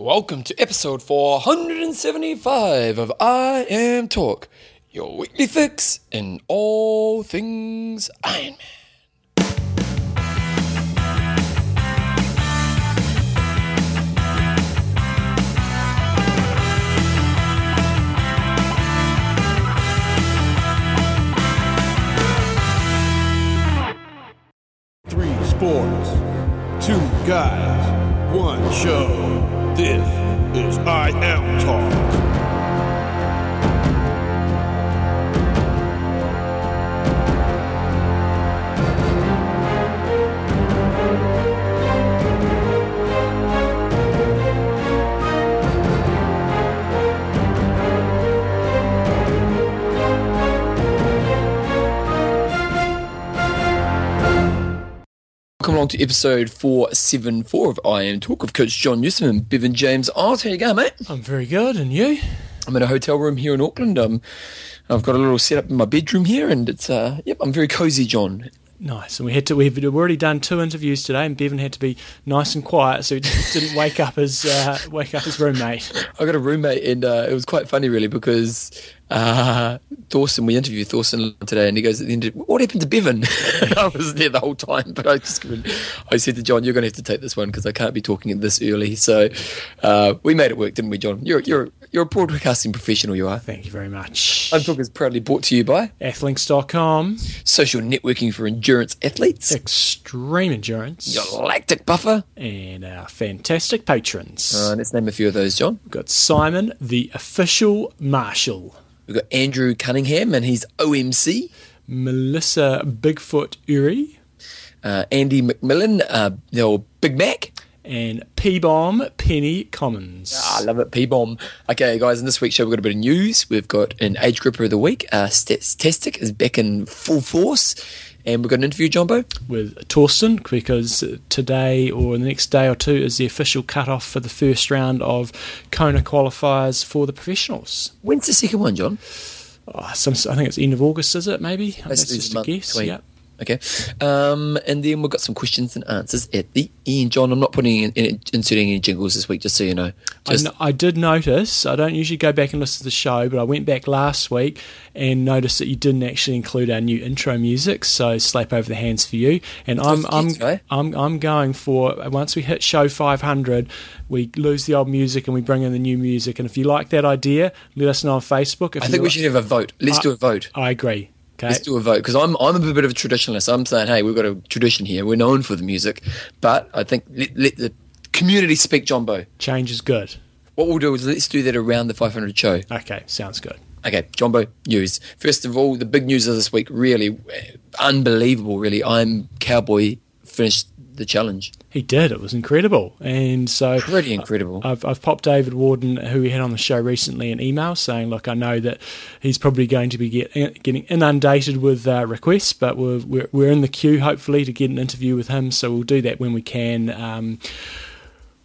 Welcome to episode 475 of I Am Talk, your weekly fix in all things Iron Man. Three sports, two guys, one show. This is I Am Talk. Along to episode 474 of I Am Talk with Coach John Newsom and Bevan James Art. How you going, mate? I'm very good, and you? I'm in a hotel room here in Auckland. Um, I've got a little setup in my bedroom here, and it's uh, yep, I'm very cozy, John. Nice. And we had to. We've already done two interviews today, and Bevan had to be nice and quiet, so he didn't wake up his uh, wake up his roommate. I got a roommate, and uh, it was quite funny, really, because uh, Torsten, we interviewed Torsten today, and he goes at the end, of, "What happened to Bevan?" I was there the whole time, but I just, couldn't. I said to John, "You're going to have to take this one because I can't be talking it this early." So uh, we made it work, didn't we, John? You're you're you're a broadcasting professional, you are. Thank you very much. I'm talking is proudly brought to you by Athlinks.com, social networking for endurance athletes, Extreme Endurance, your lactic buffer. and our fantastic patrons. Uh, let's name a few of those, John. We've got Simon, the official marshal, We've got Andrew Cunningham and he's OMC. Melissa Bigfoot Uri, Uh, Andy McMillan, uh, old Big Mac. and P Bomb Penny Commons. Ah, I love it, P bomb. Okay, guys, in this week's show, we've got a bit of news. We've got an age grouper of the week. Uh, Statistic is back in full force. And we've got an interview, Jumbo. with Torsten because today or the next day or two is the official cut-off for the first round of Kona qualifiers for the professionals. When's the second one, John? Oh, some, I think it's end of August, is it? Maybe that's just a guess. between-. Okay. Um, and then we've got some questions and answers at the end. John, I'm not putting in, in, inserting any jingles this week, just so you know. I, Just, kn- I did notice. I don't usually go back and listen to the show, but I went back last week and noticed that you didn't actually include our new intro music. So slap over the hands for you. And I'm I'm, right? I'm I'm going for once we hit show 500, we lose the old music and we bring in the new music. And if you like that idea, let us know on Facebook. If I think we li- should have a vote. Let's I- do a vote. I agree. Okay. Let's do a vote because I'm I'm a bit of a traditionalist. I'm saying, hey, we've got a tradition here. We're known for the music, but I think let, let the community speak, Jumbo. Change is good. What we'll do is let's do that around the 500 show. Okay, sounds good. Okay, Jumbo, news. First of all, the big news of this week, really uh, unbelievable, really. Iron Cowboy finished the challenge. He did. It was incredible. And so Pretty incredible. I've, I've popped David Warden, who we had on the show recently, an email saying, "Look, I know that he's probably going to be get, getting inundated with uh, requests, but we're, we're we're in the queue hopefully to get an interview with him. So we'll do that when we can." Um,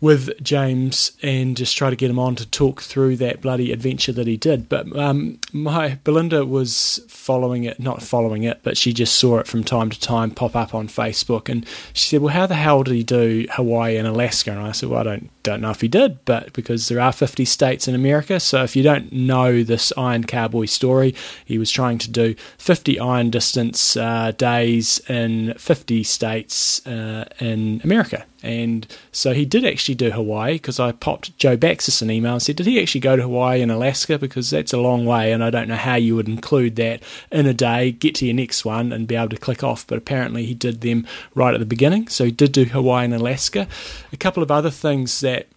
with James and just try to get him on to talk through that bloody adventure that he did. But um, my Belinda was following it, not following it, but she just saw it from time to time pop up on Facebook, and she said, "Well, how the hell did he do Hawaii and Alaska?" And I said, "Well, I don't don't know if he did, but because there are 50 states in America, so if you don't know this Iron Cowboy story, he was trying to do 50 iron distance uh, days in 50 states uh, in America." And so he did actually do Hawaii because I popped Joe Baxis an email and said, Did he actually go to Hawaii and Alaska? Because that's a long way, and I don't know how you would include that in a day, get to your next one, and be able to click off. But apparently he did them right at the beginning. So he did do Hawaii and Alaska. A couple of other things that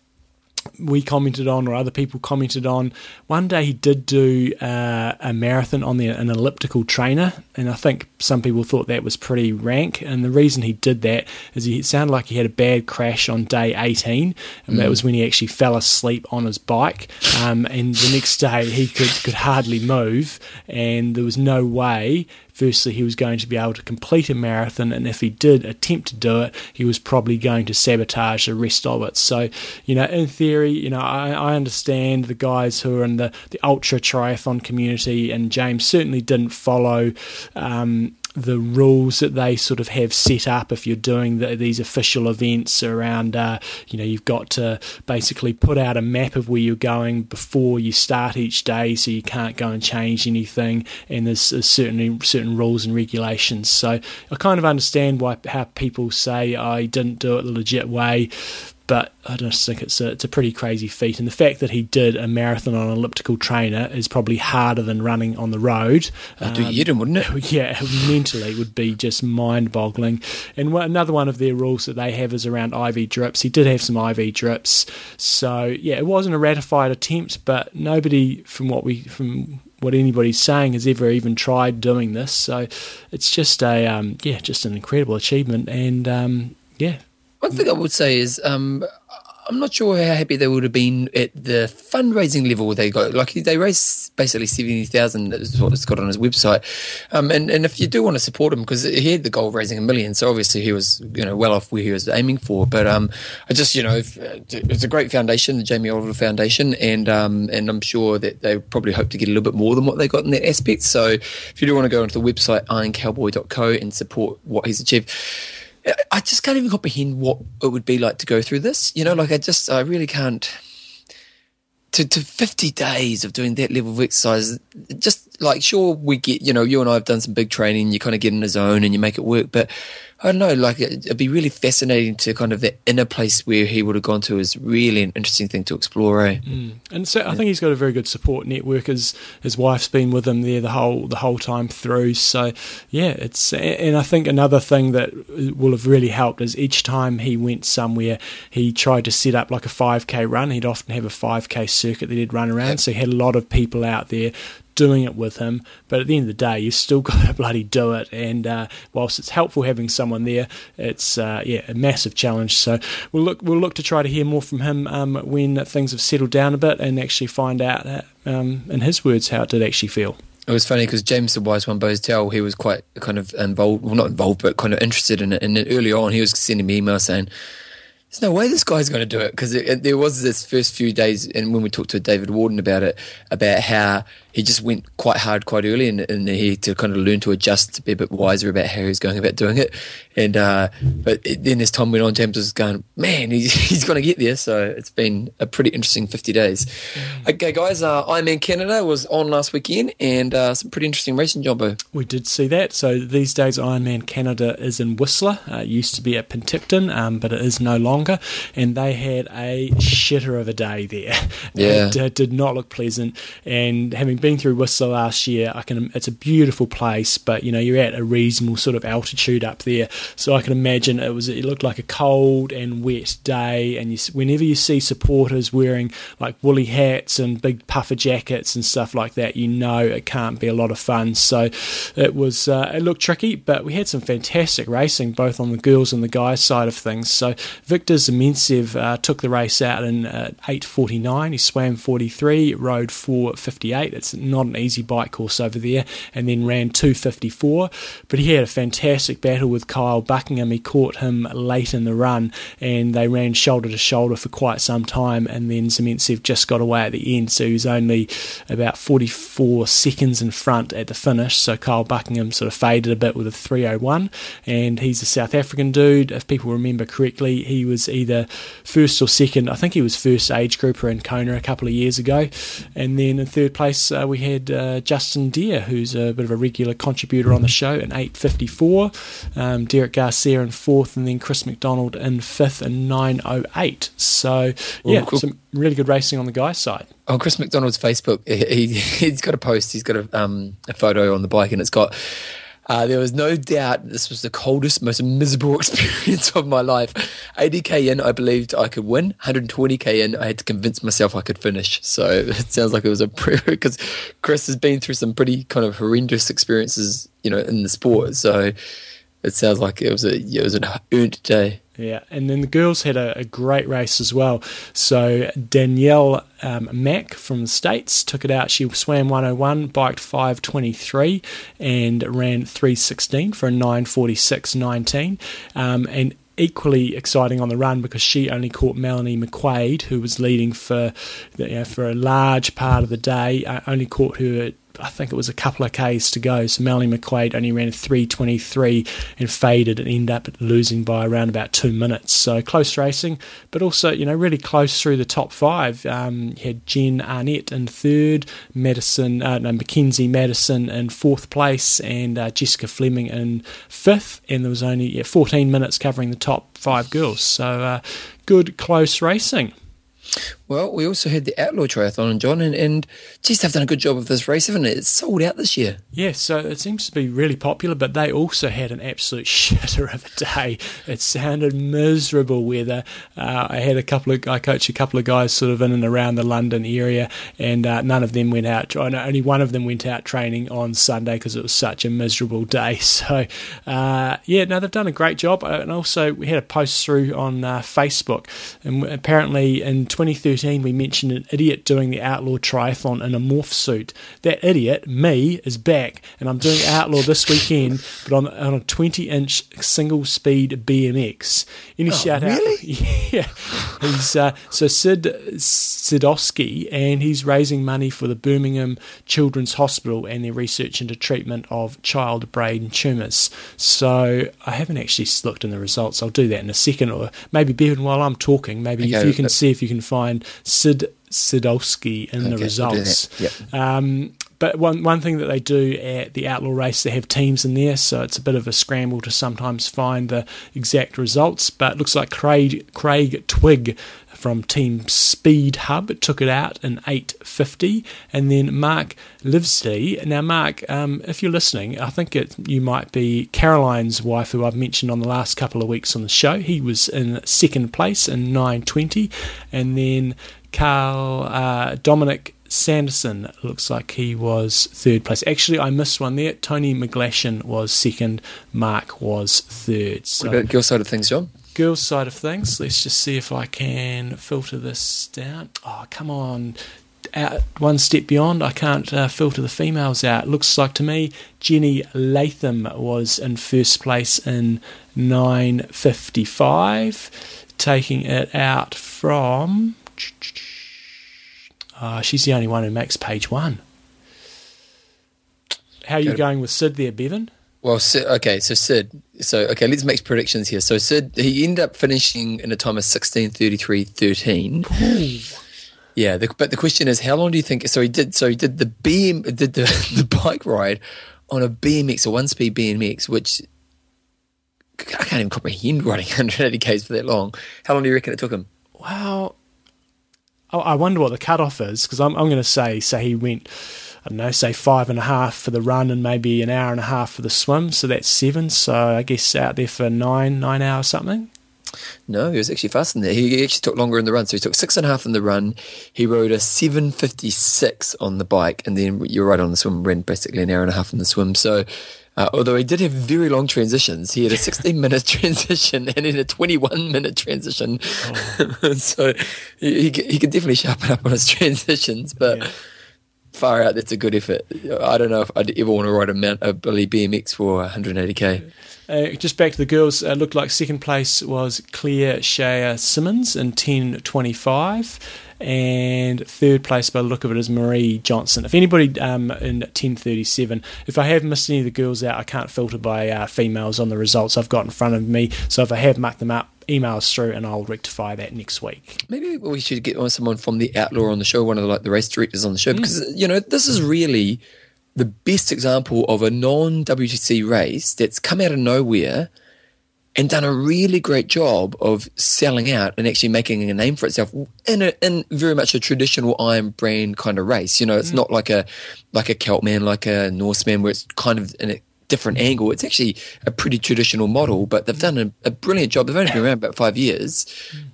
we commented on or other people commented on. One day he did do uh, a marathon on the, an elliptical trainer, and I think some people thought that was pretty rank. And the reason he did that is he sounded like he had a bad crash on day 18, and that was when he actually fell asleep on his bike. Um, and the next day he could, could hardly move, and there was no way firstly he was going to be able to complete a marathon and if he did attempt to do it he was probably going to sabotage the rest of it. So you know in theory you know i, I understand the guys who are in the, the ultra triathlon community and james certainly didn't follow um, the rules that they sort of have set up if you're doing the, these official events around, uh, you know, you've got to basically put out a map of where you're going before you start each day, so you can't go and change anything. And there's, there's certainly certain rules and regulations. So I kind of understand why how people say I didn't do it the legit way but I just think it's a, it's a pretty crazy feat. And the fact that he did a marathon on an elliptical trainer is probably harder than running on the road. That'd do you in, wouldn't it? Yeah, mentally would be just mind boggling. And another one of their rules that they have is around IV drips. He did have some IV drips. So, yeah, it wasn't a ratified attempt, but nobody from what we, from what anybody's saying has ever even tried doing this. So it's just a um, yeah, just an incredible achievement, and um, yeah, one thing I would say is um, I'm not sure how happy they would have been at the fundraising level they got. Like they raised basically seventy thousand. Is what it's got on his website. Um, and and if you do want to support him, because he had the goal of raising a million, so obviously he was you know well off where he was aiming for. But um, I just you know if, it's a great foundation, the Jamie Oliver Foundation, and um, and I'm sure that they probably hope to get a little bit more than what they got in that aspect. So if you do want to go onto the website ironcowboy.co and support what he's achieved I just can't even comprehend what it would be like to go through this. You know, like I just, I really can't. To, to 50 days of doing that level of exercise, just like, sure, we get, you know, you and I have done some big training, you kind of get in a zone and you make it work. But I don't know, like it'd be really fascinating to kind of that inner place where he would have gone to is really an interesting thing to explore. Eh? Mm. And so I think he's got a very good support network. His his wife's been with him there the whole the whole time through. So yeah, it's and I think another thing that will have really helped is each time he went somewhere, he tried to set up like a 5k run. He'd often have a 5k circuit that he'd run around. Yep. So he had a lot of people out there doing it with him. But at the end of the day, you still got to bloody do it. And uh, whilst it's helpful having someone there, it's uh, yeah a massive challenge. So we'll look we'll look to try to hear more from him um, when things have settled down a bit and actually find out, uh, um, in his words, how it did actually feel. It was funny because James the Wise One Boestel, he was quite kind of involved, well, not involved, but kind of interested in it. And early on, he was sending me emails saying, there's no way this guy's going to do it because there was this first few days, and when we talked to David Warden about it, about how he just went quite hard quite early, and, and he had to kind of learn to adjust to be a bit wiser about how he was going about doing it. And uh, but then as time went on, James was going, man, he's, he's going to get there. So it's been a pretty interesting 50 days. Mm. Okay, guys, uh, Ironman Canada was on last weekend, and uh, some pretty interesting racing, Jumbo. We did see that. So these days, Ironman Canada is in Whistler. Uh, it used to be at Penticton, um, but it is no longer. And they had a shitter of a day there. Yeah, it, it did not look pleasant. And having been through Whistler last year. I can. It's a beautiful place, but you know you're at a reasonable sort of altitude up there, so I can imagine it was. It looked like a cold and wet day, and you, whenever you see supporters wearing like woolly hats and big puffer jackets and stuff like that, you know it can't be a lot of fun. So it was. Uh, it looked tricky, but we had some fantastic racing both on the girls and the guys side of things. So Victor Zyemtsev uh, took the race out in uh, 8:49. He swam 43, rode 4:58. It's not an easy bike course over there, and then ran 254. But he had a fantastic battle with Kyle Buckingham. He caught him late in the run, and they ran shoulder to shoulder for quite some time. And then Zyemtsev just got away at the end, so he was only about 44 seconds in front at the finish. So Kyle Buckingham sort of faded a bit with a 301, and he's a South African dude. If people remember correctly, he was either first or second. I think he was first age grouper in Kona a couple of years ago, and then in third place uh, we had uh, Justin Daerr, who's a bit of a regular contributor on the show, in 8.54. Um, Derek Garcia in fourth, and then Chris McDonald in fifth in 9.08. So, yeah, cool. some really good racing on the guy's side. On Chris McDonald's Facebook, he, he's got a post, he's got a, um, a photo on the bike, and it's got uh, there was no doubt this was the coldest, most miserable experience of my life. 80k in, I believed I could win. 120k in, I had to convince myself I could finish. So it sounds like it was a because Chris has been through some pretty kind of horrendous experiences, you know, in the sport. So it sounds like it was a it was an earned day. Yeah, and then the girls had a, a great race as well. So Danielle um, Mack from the States took it out. She swam 101, biked 523, and ran 316 for a 946.19. Um, and equally exciting on the run because she only caught Melanie McQuaid, who was leading for you know, for a large part of the day. I only caught her I think it was a couple of Ks to go. So Melanie McQuaid only ran 323 and faded and ended up losing by around about two minutes. So close racing, but also, you know, really close through the top five. Um, you had Jen Annett in third, Madison, uh, no, Mackenzie Madison in fourth place, and uh, Jessica Fleming in fifth. And there was only yeah, 14 minutes covering the top five girls. So uh, good close racing. Well, we also had the Outlaw Triathlon, and John, and, and geez, they've done a good job of this race, haven't it? It's sold out this year. Yeah, so it seems to be really popular, but they also had an absolute shitter of a day. It sounded miserable weather. Uh, I had a couple of, I coached a couple of guys sort of in and around the London area, and uh, none of them went out. Only one of them went out training on Sunday because it was such a miserable day. So, uh, yeah, no, they've done a great job. Uh, and also, we had a post through on uh, Facebook, and apparently in 2013, 2013, we mentioned an idiot doing the Outlaw Triathlon in a morph suit. That idiot, me, is back, and I'm doing Outlaw this weekend, but on, on a 20 inch single speed BMX. Any oh, shout really? out? Yeah. He's, uh, so Sid Sidowski, and he's raising money for the Birmingham Children's Hospital and their research into treatment of child brain tumours. So I haven't actually looked in the results. I'll do that in a second, or maybe Bevan, while I'm talking, maybe okay, if you can see if you can find Sid Sidowski in okay, the results. Yep. Um, but one one thing that they do at the outlaw race, they have teams in there, so it's a bit of a scramble to sometimes find the exact results. But it looks like Craig Craig Twig from Team Speed Hub took it out in 850, and then Mark Livesley. Now, Mark, um, if you're listening, I think it, you might be Caroline's wife, who I've mentioned on the last couple of weeks on the show. He was in second place in 920, and then Carl uh, Dominic Sanderson looks like he was third place. Actually, I missed one there. Tony McGlashan was second. Mark was third. So, what about your side of things, John? Girls' side of things. Let's just see if I can filter this down. Oh, come on. Out one step beyond, I can't uh, filter the females out. Looks like to me Jenny Latham was in first place in 9:55, taking it out from uh, she's the only one who makes page one. How are you going with Sid there, Bevan? Well, Sid, okay, so Sid, so okay, let's make predictions here. So Sid, he ended up finishing in a time of sixteen thirty three thirteen. Yeah, the, but the question is, how long do you think? So he did. So he did the BM, did the the bike ride on a BMX, a one speed BMX, which I can't even comprehend riding 180 k's for that long. How long do you reckon it took him? Well, I wonder what the cutoff is because I'm, I'm going to say say he went I don't know say five and a half for the run and maybe an hour and a half for the swim so that's seven so I guess out there for nine nine hours something. No, he was actually faster than that. He actually took longer in the run. So he took six and a half in the run. He rode a 756 on the bike. And then you're right on the swim, ran basically an hour and a half in the swim. So uh, although he did have very long transitions, he had a 16 minute transition and then a 21 minute transition. Oh. so he, he, he could definitely sharpen up on his transitions, but yeah. Far out, that's a good effort. I don't know if I'd ever want to ride a, Mount, a Billy BMX for 180k. Uh, just back to the girls, uh, looked like second place was Claire Shea Simmons in 10.25 and third place by the look of it is Marie Johnson. If anybody um, in 1037, if I have missed any of the girls out, I can't filter by uh, females on the results I've got in front of me. So if I have mucked them up, emails through and I'll rectify that next week. Maybe we should get someone from the Outlaw on the show, one of the, like the race directors on the show, mm. because you know this is really the best example of a non WTC race that's come out of nowhere and done a really great job of selling out and actually making a name for itself in a, in very much a traditional Iron brand kind of race. You know, it's mm. not like a like a Celtman, like a Norseman, where it's kind of in a different angle. It's actually a pretty traditional model, but they've done a, a brilliant job. They've only been around about five years,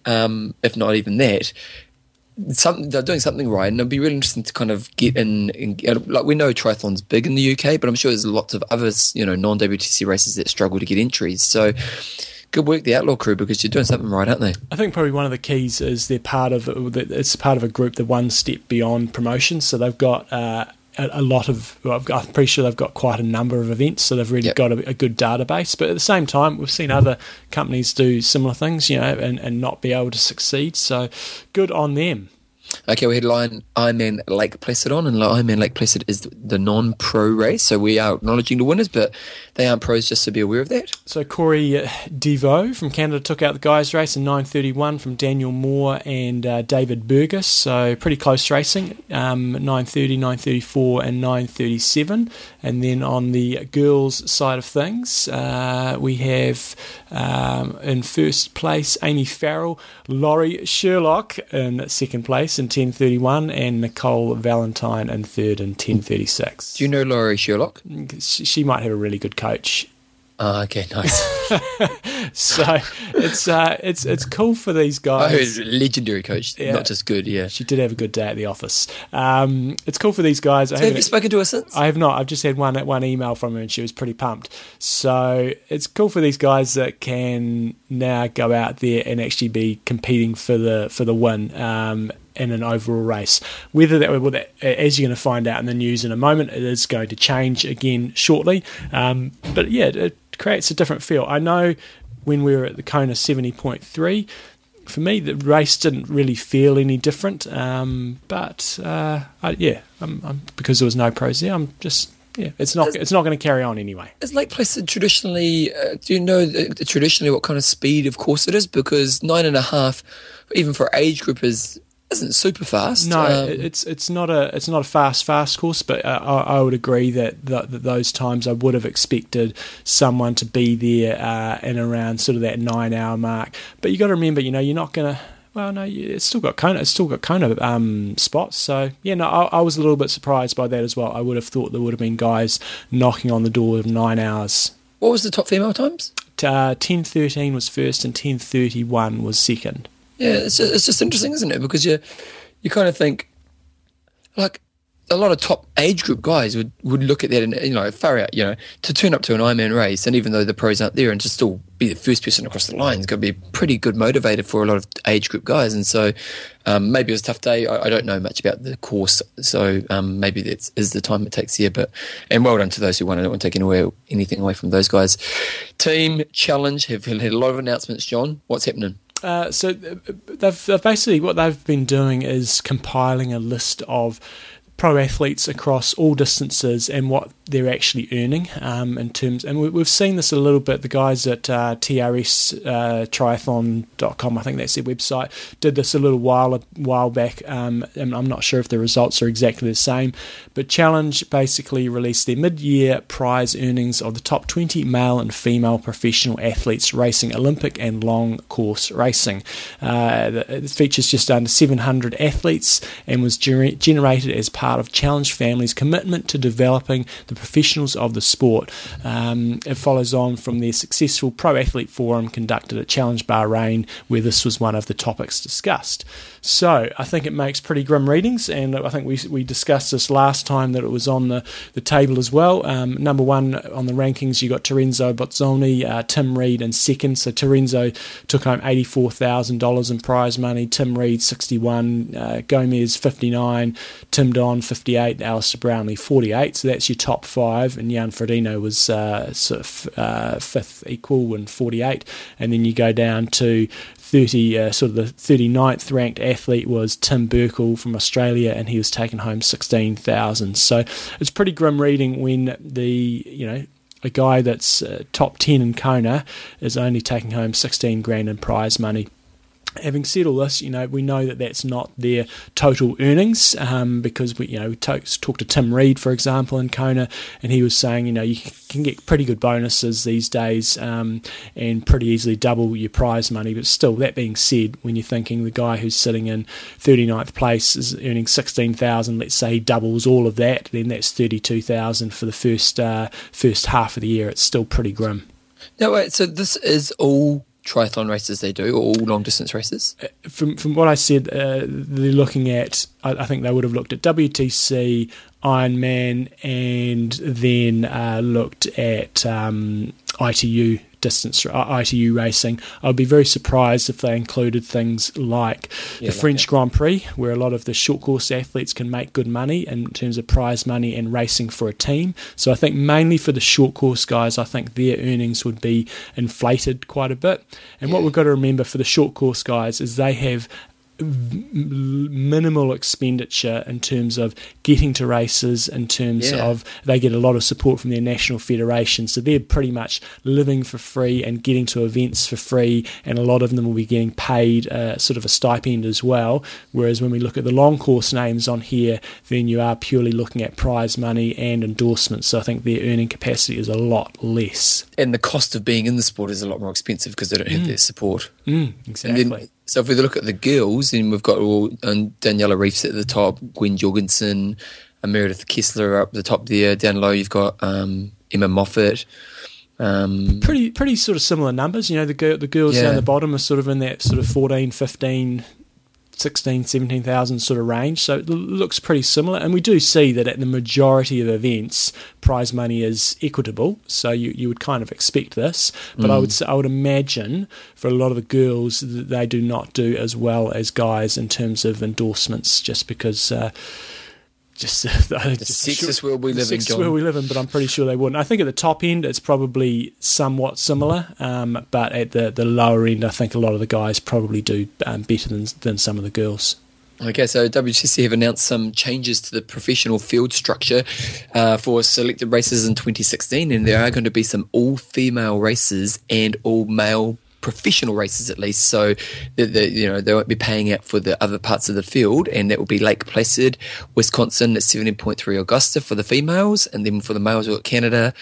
um, if not even that something they're doing something right, and it'll be really interesting to kind of get in. And, like we know triathlon's big in the UK, but I'm sure there's lots of others, you know, non WTC races that struggle to get entries. So. Good work, the Outlaw crew, because you're doing something right, aren't they? I think probably one of the keys is they're part of it's part of a group that one step beyond promotion. So they've got uh, a, lot of. Well, I'm pretty sure they've got quite a number of events, so they've really yep. got a, a, good database. But at the same time, we've seen other companies do similar things, you know, and, and not be able to succeed. So good on them. Okay, we had Lion, Ironman Lake Placid on, and Ironman Lake Placid is the non-pro race, so we are acknowledging the winners, but they aren't pros, just to be aware of that. So Corey uh, Devo from Canada took out the guys' race in 9:31 from Daniel Moore and uh, David Burgess. So pretty close racing, um, 9:30, 9:34, and 9:37. And then on the girls' side of things, uh, we have um, in first place Amy Farrell, Laurie Sherlock in second place in 10:31, and Nicole Valentine in third in 10:36. Do you know Laurie Sherlock? She, she might have a really good coach. Oh, okay, nice. so it's uh, it's it's cool for these guys. I heard legendary coach, Yeah. not just good. Yeah. She did have a good day at the office. Um, it's cool for these guys. So have you spoken to her since? I have not. I've just had one one email from her, and she was pretty pumped. So it's cool for these guys that can now go out there and actually be competing for the for the win. Um, in an overall race, whether that, well, that as you're going to find out in the news in a moment, it is going to change again shortly. Um, but yeah, it creates a different feel. I know when we were at the Kona seventy point three, for me, the race didn't really feel any different. Um, but uh, I, yeah, I'm, I'm, because there was no pros there, I'm just yeah, it's not it's not going to carry on anyway. Is Lake Placid traditionally? Uh, do you know uh, traditionally what kind of speed of course it is? Because nine and a half, even for age group, is isn't super fast. No, Um, it's it's not a it's not a fast fast course, but uh, I, I would agree that, that that those times I would have expected someone to be there uh, in around sort of that nine hour mark. But you got to remember, you know, you're not going to. Well, no, it's still got Kona. It's still got Kona um, spots. So yeah, no, I, I was a little bit surprised by that as well. I would have thought there would have been guys knocking on the door of nine hours. what was the top female times? Uh, ten thirteen was first, and ten thirty one was second. Yeah, it's just, it's just interesting, isn't it? Because you you kind of think like a lot of top age group guys would, would look at that and you know far out you know to turn up to an Ironman race and even though the pros aren't there and to still be the first person across the line is going to be pretty good motivator for a lot of age group guys. And so um, maybe it was a tough day. I, I don't know much about the course so um, maybe that is the time it takes here but and well done to those who won. I don't want to take away anything away from those guys. Team challenge have had a lot of announcements John. What's happening Uh, so uh, they've, they've basically what they've been doing is compiling a list of pro athletes across all distances and what they're actually earning um, in terms. And we, we've seen this a little bit. The guys at uh, TRS uh, Triathlon.com, I think that's their website, did this a little while while back. Um, and I'm not sure if the results are exactly the same, but Challenge basically released their mid-year prize earnings of the top 20 male and female professional athletes racing Olympic and long course racing. Uh, it features just under 700 athletes and was gener- generated as part of Challenge Family's commitment to developing the professionals of the sport. Um, it follows on from their successful pro athlete forum conducted at Challenge Bahrain, where this was one of the topics discussed. So I think it makes pretty grim readings, and I think we, we discussed this last time that it was on the, the table as well. Um, number one on the rankings, you got Terenzo Bozzone, uh, Tim Reed in second. So Terenzo took home $84,000 in prize money, Tim Reed 61, uh, Gomez 59, Tim Don 58, Alistair Brownlee 48. So that's your top five, and Jan Frodeno was uh, sort of uh, fifth equal and 48. And then you go down to 30, uh, sort of the 39th ranked athlete was Tim Berkel from Australia, and he was taking home 16,000. So it's pretty grim reading when the, you know, a guy that's uh, top 10 in Kona is only taking home 16 grand in prize money. Having said all this, you know we know that that's not their total earnings um, because we, you know, we talked talked to Tim Reed, for example, in Kona, and he was saying, you know, you can get pretty good bonuses these days um, and pretty easily double your prize money. But still, that being said, when you're thinking the guy who's sitting in 39th place is earning 16,000, let's say he doubles all of that, then that's 32,000 for the first uh, first half of the year. It's still pretty grim. no wait so this is all triathlon races they do or all long distance races from from what I said, uh, they're looking at. I, I think they would have looked at WTC, Ironman, and then uh, looked at um, ITU distance ITU racing. I'd be very surprised if they included things like Yeah, the like French that. Grand Prix, where a lot of the short course athletes can make good money in terms of prize money and racing for a team. So I think mainly for the short course guys, I think their earnings would be inflated quite a bit. And what we've got to remember for the short course guys is they have minimal expenditure in terms of getting to races, in terms Yeah. of they get a lot of support from their national federation. So they're pretty much living for free and getting to events for free, and a lot of them will be getting paid uh, sort of a stipend as well. Whereas when we look at the long course names on here, then you are purely looking at prize money and endorsements. So I think their earning capacity is a lot less. And the cost of being in the sport is a lot more expensive because they don't have their support. Mm, And exactly. then, so if we look at the girls, then we've got all um, Daniela Ryf's at the top, Gwen Jorgensen, and Meredith Kessler up the top there. Down low, you've got um, Emma Moffat. Um, pretty pretty sort of similar numbers. You know, the girl, the girls Yeah. down the bottom are sort of in that sort of 14, 15, 16, 17,000 sort of range. So it looks pretty similar. And we do see that at the majority of events, prize money is equitable. So you, you would kind of expect this. But I would I would imagine for a lot of the girls they do not do as well as guys in terms of endorsements, just because. Uh, just the sexist world we live in, John. world we live in, but I'm pretty sure they wouldn't. I think at the top end, it's probably somewhat similar, um, but at the, the lower end, I think a lot of the guys probably do um, better than, than some of the girls. Okay, so WTC have announced some changes to the professional field structure uh, for selected races in 2016, and there are going to be some all-female races and all-male professional races at least. So, the, the, you know, they won't be paying out for the other parts of the field, and that will be Lake Placid, Wisconsin at 17.3 Augusta for the females, and then for the males, we've got Canada,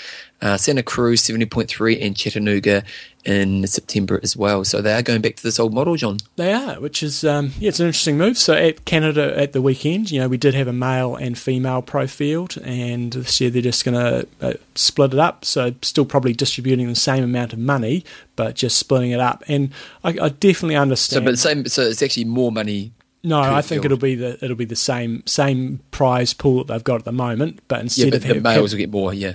uh, Santa Cruz 70.3, and Chattanooga in September as well. So they are going back to this old model, John. They are, which is um, yeah, it's an interesting move. So at Canada at the weekend, you know, we did have a male and female pro field, and this year they're just going to uh, split it up. So still probably distributing the same amount of money, but just splitting it up. And I, I definitely So, understand. but same. So it's actually more money No, I think field. it'll be the it'll be the same same prize pool that they've got at the moment, but Yeah, instead but of the having, males will get more. Yeah.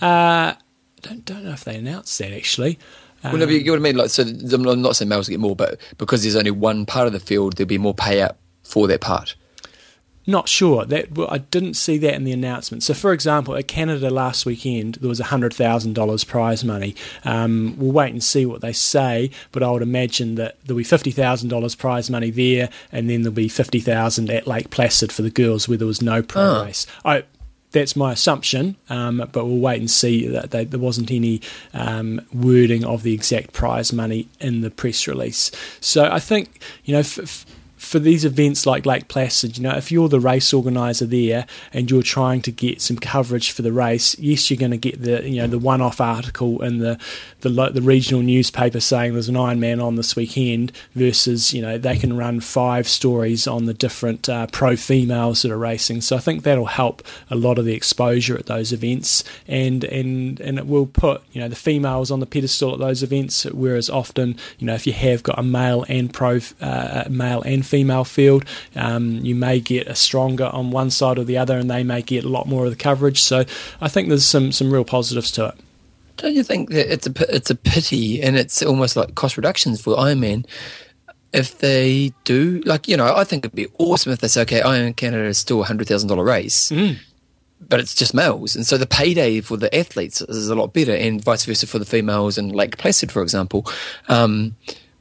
Uh, don't don't know if they announced that actually. well, no, but you get what I mean. Like, so I'm not- saying males get more, but because there's only one part of the field, there'll be more payout for that part. Not sure that well, I didn't see that in the announcement. So, for example, at Canada last weekend, there was hundred thousand dollars prize money. Um, we'll wait and see what they say, but I would imagine that there'll be fifty thousand dollars prize money there, and then there'll be fifty thousand at Lake Placid for the girls, where there was no pro Oh. race. I, that's my assumption, um, but we'll wait and see. That they, there wasn't any um, wording of the exact prize money in the press release. So I think you know. F- f- for these events like Lake Placid, you know, if you're the race organizer there and you're trying to get some coverage for the race, yes, you're going to get the you know the one-off article in the the, the regional newspaper saying there's an Ironman on this weekend, versus you know they can run five stories on the different uh, pro females that are racing. So I think that'll help a lot of the exposure at those events, and and and it will put you know the females on the pedestal at those events. Whereas often you know if you have got a male and pro uh, male and female field, um, you may get a stronger on one side or the other, and they may get a lot more of the coverage. So I think there's some some real positives to it. Don't you think that it's a it's a pity and it's almost like cost reductions for Ironman if they do like you know I think it'd be awesome if they say okay Ironman Canada is still a hundred thousand dollar race. But it's just males, and so the payday for the athletes is a lot better, and vice versa for the females in Lake Placid, for example. Um,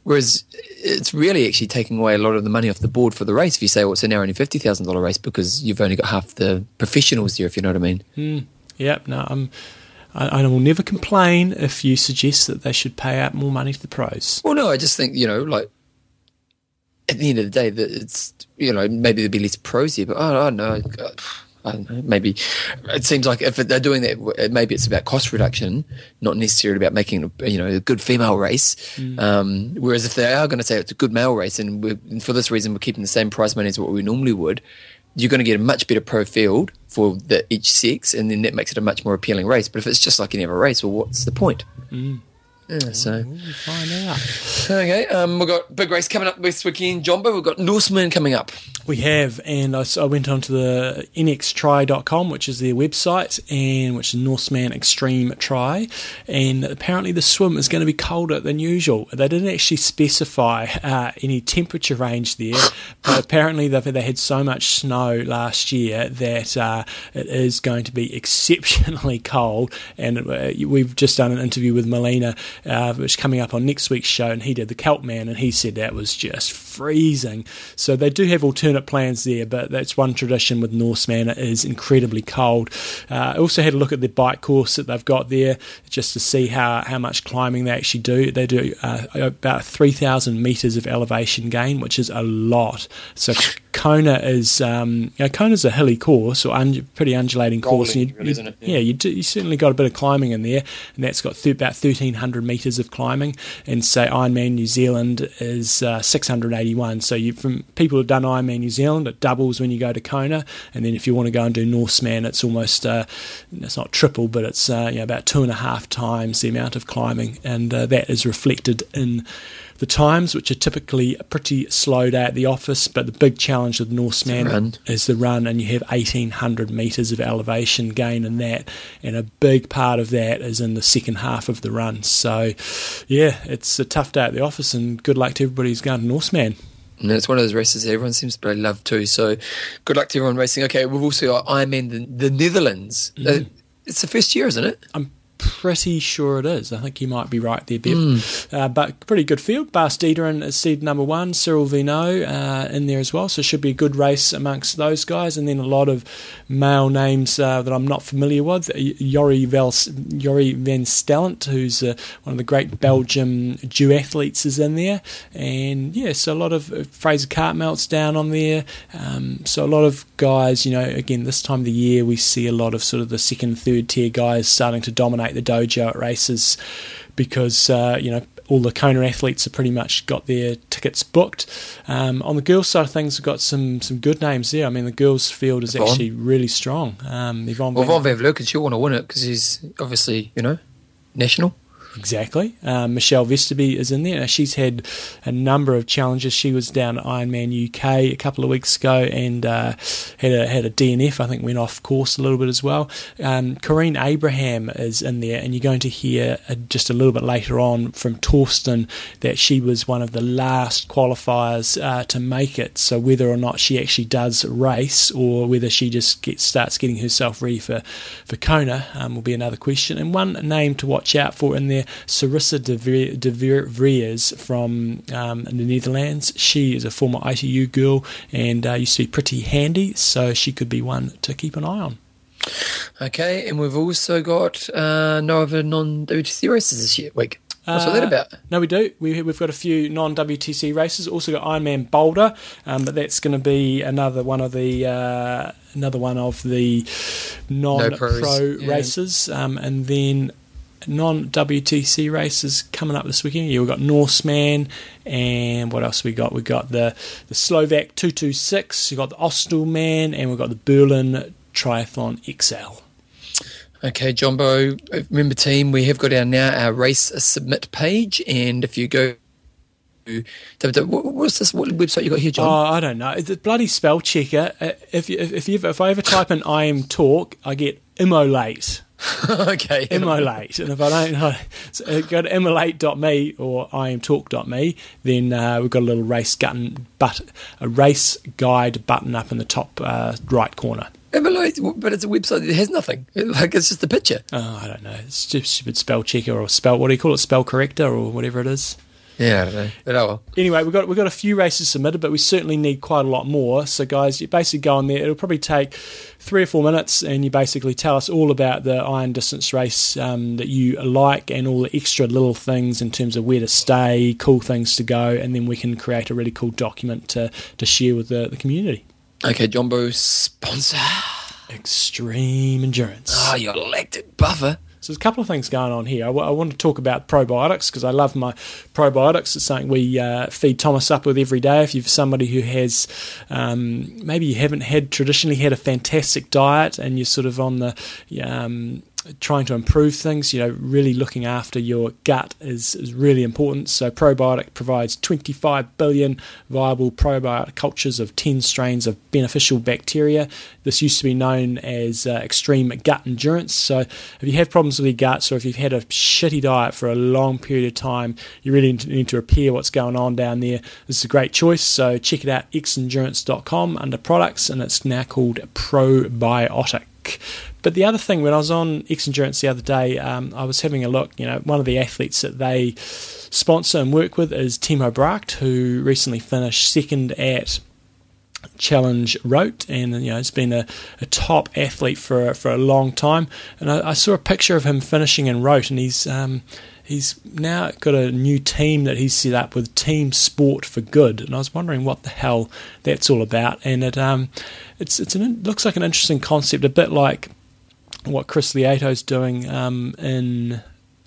whereas it's really actually taking away a lot of the money off the board for the race if you say, well, it's an now only fifty thousand dollar race because you've only got half the professionals there, if you know what I mean. Hmm. Yep, no, I'm. I, I will never complain if you suggest that they should pay out more money to the pros. Well, no, I just think you know, like at the end of the day, that it's you know maybe there'd be less pros here, but I don't know. I don't know. Maybe it seems like if they're doing that, maybe it's about cost reduction, not necessarily about making you know a good female race. Um, whereas if they are going to say it's a good male race, and, we're, and for this reason we're keeping the same price money as what we normally would, you're going to get a much better pro field for the, each sex, and then that makes it a much more appealing race. But if it's just like any other race, well, what's the point? Yeah, so. We'll find out. Okay, um, we've got big race coming up this weekend, Jumbo. We've got Norseman coming up. We have, and I, I went onto the nxtri.com, which is their website, and which is Norseman Extreme Try, and apparently the swim is going to be colder than usual. They didn't actually specify uh, any temperature range there, but apparently they they had so much snow last year that uh, it is going to be exceptionally cold. And uh, we've just done an interview with Molina, uh, which coming up on next week's show, and he did the Celtman, and he said that was just freezing. So they do have alternate plans there, but that's one tradition with Norseman. It is incredibly cold. Uh, I also had a look at the bike course that they've got there just to see how, how much climbing they actually do. They do uh, about 3,000 metres of elevation gain, which is a lot. So Kona is um, you know, Kona's a hilly course or un- pretty undulating course. Rolling, You- really, you- it? Yeah, you, do, you certainly got a bit of climbing in there, and that's got th- about 1,300 metres of climbing. And say Ironman New Zealand is uh, 681. So you from people who've done Ironman New Zealand, it doubles when you go to Kona, and then if you want to go and do Norseman, it's almost uh, it's not triple, but it's uh, you know, about two and a half times the amount of climbing, and uh, that is reflected in the times, which are typically a pretty slow day at the office. But the big challenge with Norseman run. is the run, and you have 1,800 metres of elevation gain in that, and a big part of that is in the second half of the run. So, yeah, it's a tough day at the office, and good luck to everybody who's going to Norseman. And it's one of those races that everyone seems to really love too. So good luck to everyone racing. Okay, we've also got Ironman the, the Netherlands. Uh, it's the first year, isn't it? I'm pretty sure it is. I think you might be right there, Bev. Uh, but pretty good field. Bas Dieteren is seed number one. Cyril Viennot uh, in there as well. So it should be a good race amongst those guys. And then a lot of male names uh, that I'm not familiar with. Yori, Jori Van Stellent, who's uh, one of the great Belgium duathletes, is in there. And yeah, so a lot of uh, Fraser Cartmell's down on there. Um, so a lot of guys, you know, again, this time of the year, we see a lot of sort of the second, third tier guys starting to dominate the dojo at races because, uh, you know, all the Kona athletes have pretty much got their tickets booked. Um, on the girls' side of things, we've got some some good names there. I mean, the girls' field is Yvonne. actually really strong. Um, Yvonne Well, Van- you'll want to win it because he's obviously, you know, national. Exactly. Um, Michelle Vesterby is in there. She's had a number of challenges. She was down at Ironman UK a couple of weeks ago and uh, had a had a DNF. I think went off course a little bit as well. Um, Corinne Abraham is in there, and you're going to hear uh, just a little bit later on from Torsten that she was one of the last qualifiers uh, to make it. So whether or not she actually does race or whether she just gets, starts getting herself ready for for Kona um, will be another question. And one name to watch out for in there, Sarissa de, de Vrie- Vries from um, the Netherlands. She is a former ITU girl and uh, used to be pretty handy, so she could be one to keep an eye on. Okay, and we've also got uh, no other non WTC races this year week. What's all that Uh, about? No, we do. We, we've got a few non WTC races. Also got Ironman Boulder, um, but that's going to be another one of the uh, another one of the non pro yeah. races, um, and then non WTC races coming up this weekend. Yeah, we've got Norseman, and what else we got? We got the the Slovak two two six. We got the Ostseeman, and we've got the Berlin Triathlon XL. Okay, Jumbo, remember team, we have got our now our race submit page, and if you go what- what's this what website you got here, John? Oh, I don't know. The bloody spell checker. uh, If you, if if, you, if I ever type in "I am talk," I get immolate, okay, immolate, and if I don't know, so uh, go to immolate.me or iamtalk.me, then uh, we've got a little race button, but a race guide button up in the top uh, right corner. Emily, but it's a website that has nothing. Like it's just a picture. Oh, I don't know. It's just stupid spell checker or spell. What do you call it? Spell corrector or whatever it is. Yeah, I don't know. But oh well. anyway, we've got we've got a few races submitted, but we certainly need quite a lot more. So, guys, you basically go on there. It'll probably take three or four minutes, and you basically tell us all about the iron distance race um, that you like, and all the extra little things in terms of where to stay, cool things to go, and then we can create a really cool document to to share with the, the community. Okay, Jumbo sponsor. Extreme endurance. Oh, you elected buffer. So there's a couple of things going on here. I, w- I want to talk about probiotics because I love my probiotics. It's something we uh, feed Thomas up with every day. If you're somebody who has um, maybe you haven't had traditionally had a fantastic diet and you're sort of on the um, trying to improve things, you know, really looking after your gut is, is really important. So, Probiotic provides 25 billion viable probiotic cultures of 10 strains of beneficial bacteria. This used to be known as uh, extreme gut endurance. So, if you have problems with your guts or if you've had a shitty diet for a long period of time, you really need to repair what's going on down there. This is a great choice. So, check it out, xendurance.com under products, and it's now called Probiotic. But the other thing, when I was on X Endurance the other day, um, I was having a look. You know, one of the athletes that they sponsor and work with is Timo Bracht, who recently finished second at Challenge Roth, and you know he's been a, a, top athlete for for a long time. And I, I, saw a picture of him finishing in Roth, and he's um, he's now got a new team that he's set up with Team Sport for Good, and I was wondering what the hell that's all about. And it um, it's it's an, it looks like an interesting concept, a bit like what Chris Lieto's doing um, in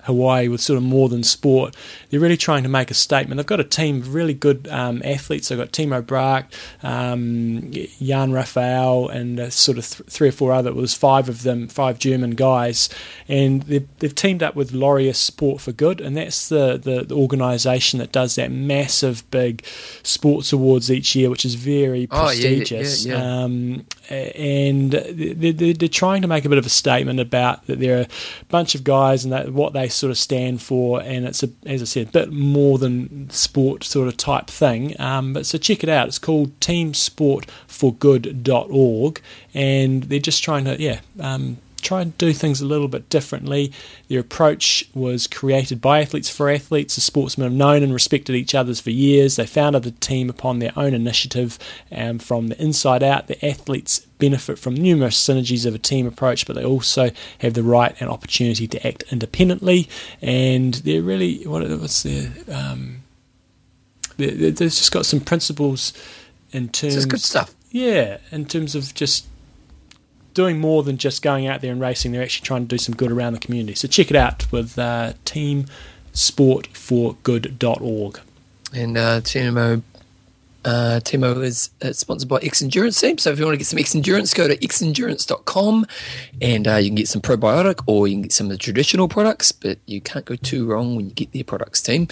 Hawaii with sort of more than sport. They're really trying to make a statement. They've got a team of really good um, athletes. They've got Timo Bracht, um, Jan Raphael, and uh, sort of th- three or four other. It was five of them, five German guys, and they've, they've teamed up with Laureus Sport for Good, and that's the, the, the organisation that does that massive big sports awards each year, which is very prestigious. Oh, yeah, yeah, yeah. Um, and they're, they're, they're, trying to make a bit of a statement about that they're a bunch of guys and that what they sort of stand for, and it's a, as I said, a bit more than sport sort of type thing. Um, but so check it out. It's called TeamSportForGood.org, and they're just trying to yeah. Um, try and do things a little bit differently. Their approach was created by athletes for athletes. The sportsmen have known and respected each other's for years. They founded the team upon their own initiative, and from the inside out, the athletes benefit from numerous synergies of a team approach, but they also have the right and opportunity to act independently. And they're really what, what's their um, they've just got some principles in terms. It's good stuff. Yeah, in terms of just doing more than just going out there and racing. They're actually trying to do some good around the community. So check it out with uh, teamsportforgood.org. And uh, Timo, uh, Timo is uh, sponsored by Xendurance Team. So if you want to get some Xendurance, go to xendurance.com and uh, you can get some probiotic or you can get some of the traditional products, but you can't go too wrong when you get their products, team.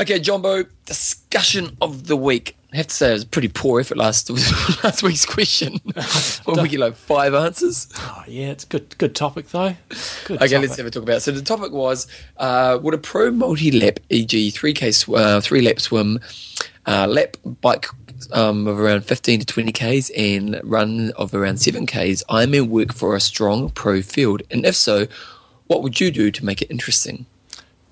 Okay, Jumbo, discussion of the week. I have to say it was a pretty poor effort last last week's question. when we get like five answers. Oh yeah, it's good good topic though. Good okay, topic. let's have a talk about. It. So the topic was: uh, Would a pro multi lap, e.g., three k sw- uh, three lap swim, uh, lap bike um, of around 15 to 20 Ks and run of around 7 Ks, I may work for a strong pro field? And if so, what would you do to make it interesting?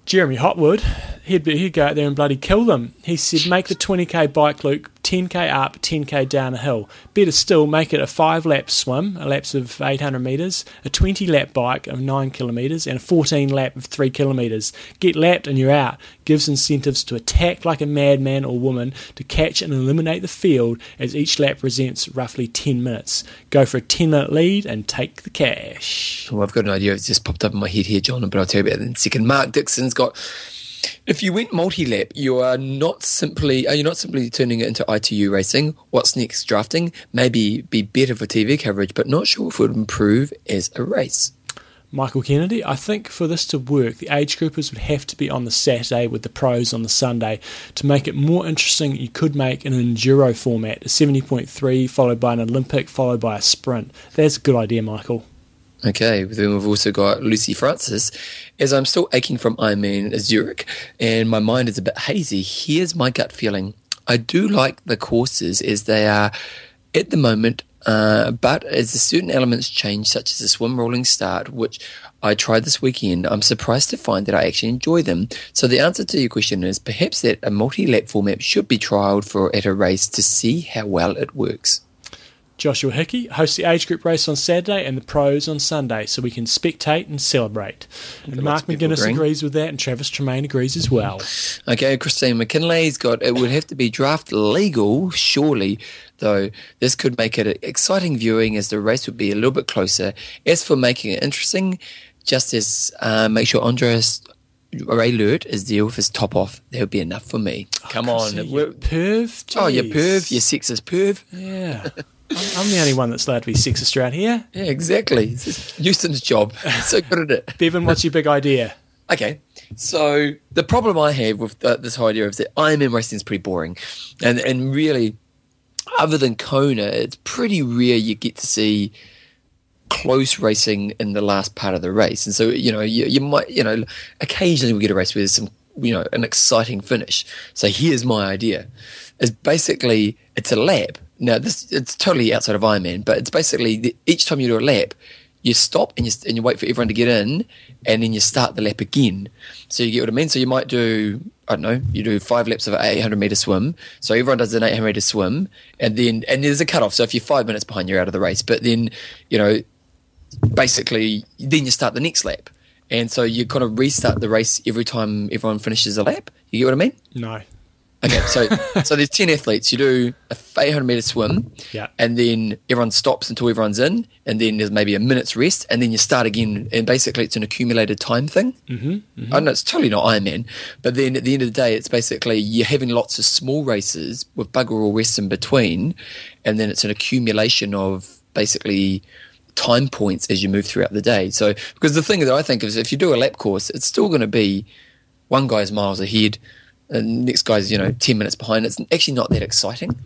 Jeremy Hotwood, he'd, be, he'd go out there and bloody kill them. He said, make the 20k bike loop 10k up, 10k down a hill. Better still, make it a five lap swim, a laps of 800 metres, a 20 lap bike of 9 kilometres, and a 14 lap of 3 kilometres. Get lapped and you're out. Gives incentives to attack like a madman or woman to catch and eliminate the field as each lap presents roughly 10 minutes. Go for a 10 minute lead and take the cash. Well, I've got an idea. It's just popped up in my head here, John, but I'll tell you about it in a second. Mark Dixon's got if you went multi-lap, you are not simply are you not simply turning it into ITU racing. What's next? Drafting maybe be better for TV coverage, but not sure if it would improve as a race. Michael Kennedy, I think for this to work, the age groupers would have to be on the Saturday with the pros on the Sunday. To make it more interesting, you could make an enduro format, a 70.3 followed by an Olympic followed by a sprint. That's a good idea, Michael. Okay, then we've also got Lucy Francis. As I'm still aching from Ironman Zurich and my mind is a bit hazy, here's my gut feeling. I do like the courses as they are at the moment, uh, but as the certain elements change, such as the swim rolling start, which I tried this weekend, I'm surprised to find that I actually enjoy them. So the answer to your question is perhaps that a multi-lap format should be trialed for at a race to see how well it works. Joshua Hickey hosts the age group race on Saturday and the pros on Sunday, so we can spectate and celebrate. And Mark McGuinness agreeing. agrees with that, and Travis Tremaine agrees as well. Okay, Christine McKinley's got it would have to be draft legal, surely, though this could make it exciting viewing as the race would be a little bit closer. As for making it interesting, just as uh, make sure Andres Ray Lurt is there with his top off. That would be enough for me. Oh, Come on. We're perv. Oh, you perv, you sexist perv. Yeah. I'm the only one that's allowed to be sexist around here. Yeah, exactly. It's Houston's job. so good at it. Bevan, what's your big idea? Okay, so the problem I have with uh, this whole idea is that Ironman racing is pretty boring, and and really, other than Kona, it's pretty rare you get to see close racing in the last part of the race. And so you know you, you might you know occasionally we get a race where there's some you know an exciting finish. So here's my idea: is basically it's a lap. Now this it's totally outside of Ironman, but it's basically the, each time you do a lap, you stop and you and you wait for everyone to get in, and then you start the lap again. So you get what I mean. So you might do I don't know, you do five laps of an 800 meter swim. So everyone does an 800 meter swim, and then and there's a cutoff. So if you're five minutes behind, you're out of the race. But then you know, basically, then you start the next lap, and so you kind of restart the race every time everyone finishes a lap. You get what I mean? No. Okay, so so there's ten athletes. You do a 800 meter swim, Yeah. and then everyone stops until everyone's in, and then there's maybe a minute's rest, and then you start again. And basically, it's an accumulated time thing. Mm-hmm, I know it's totally not Ironman, but then at the end of the day, it's basically you're having lots of small races with bugger all rest in between, and then it's an accumulation of basically time points as you move throughout the day. So because the thing that I think is if you do a lap course, it's still going to be one guy's miles ahead. And next guy's, you know, ten minutes behind. It's actually not that exciting.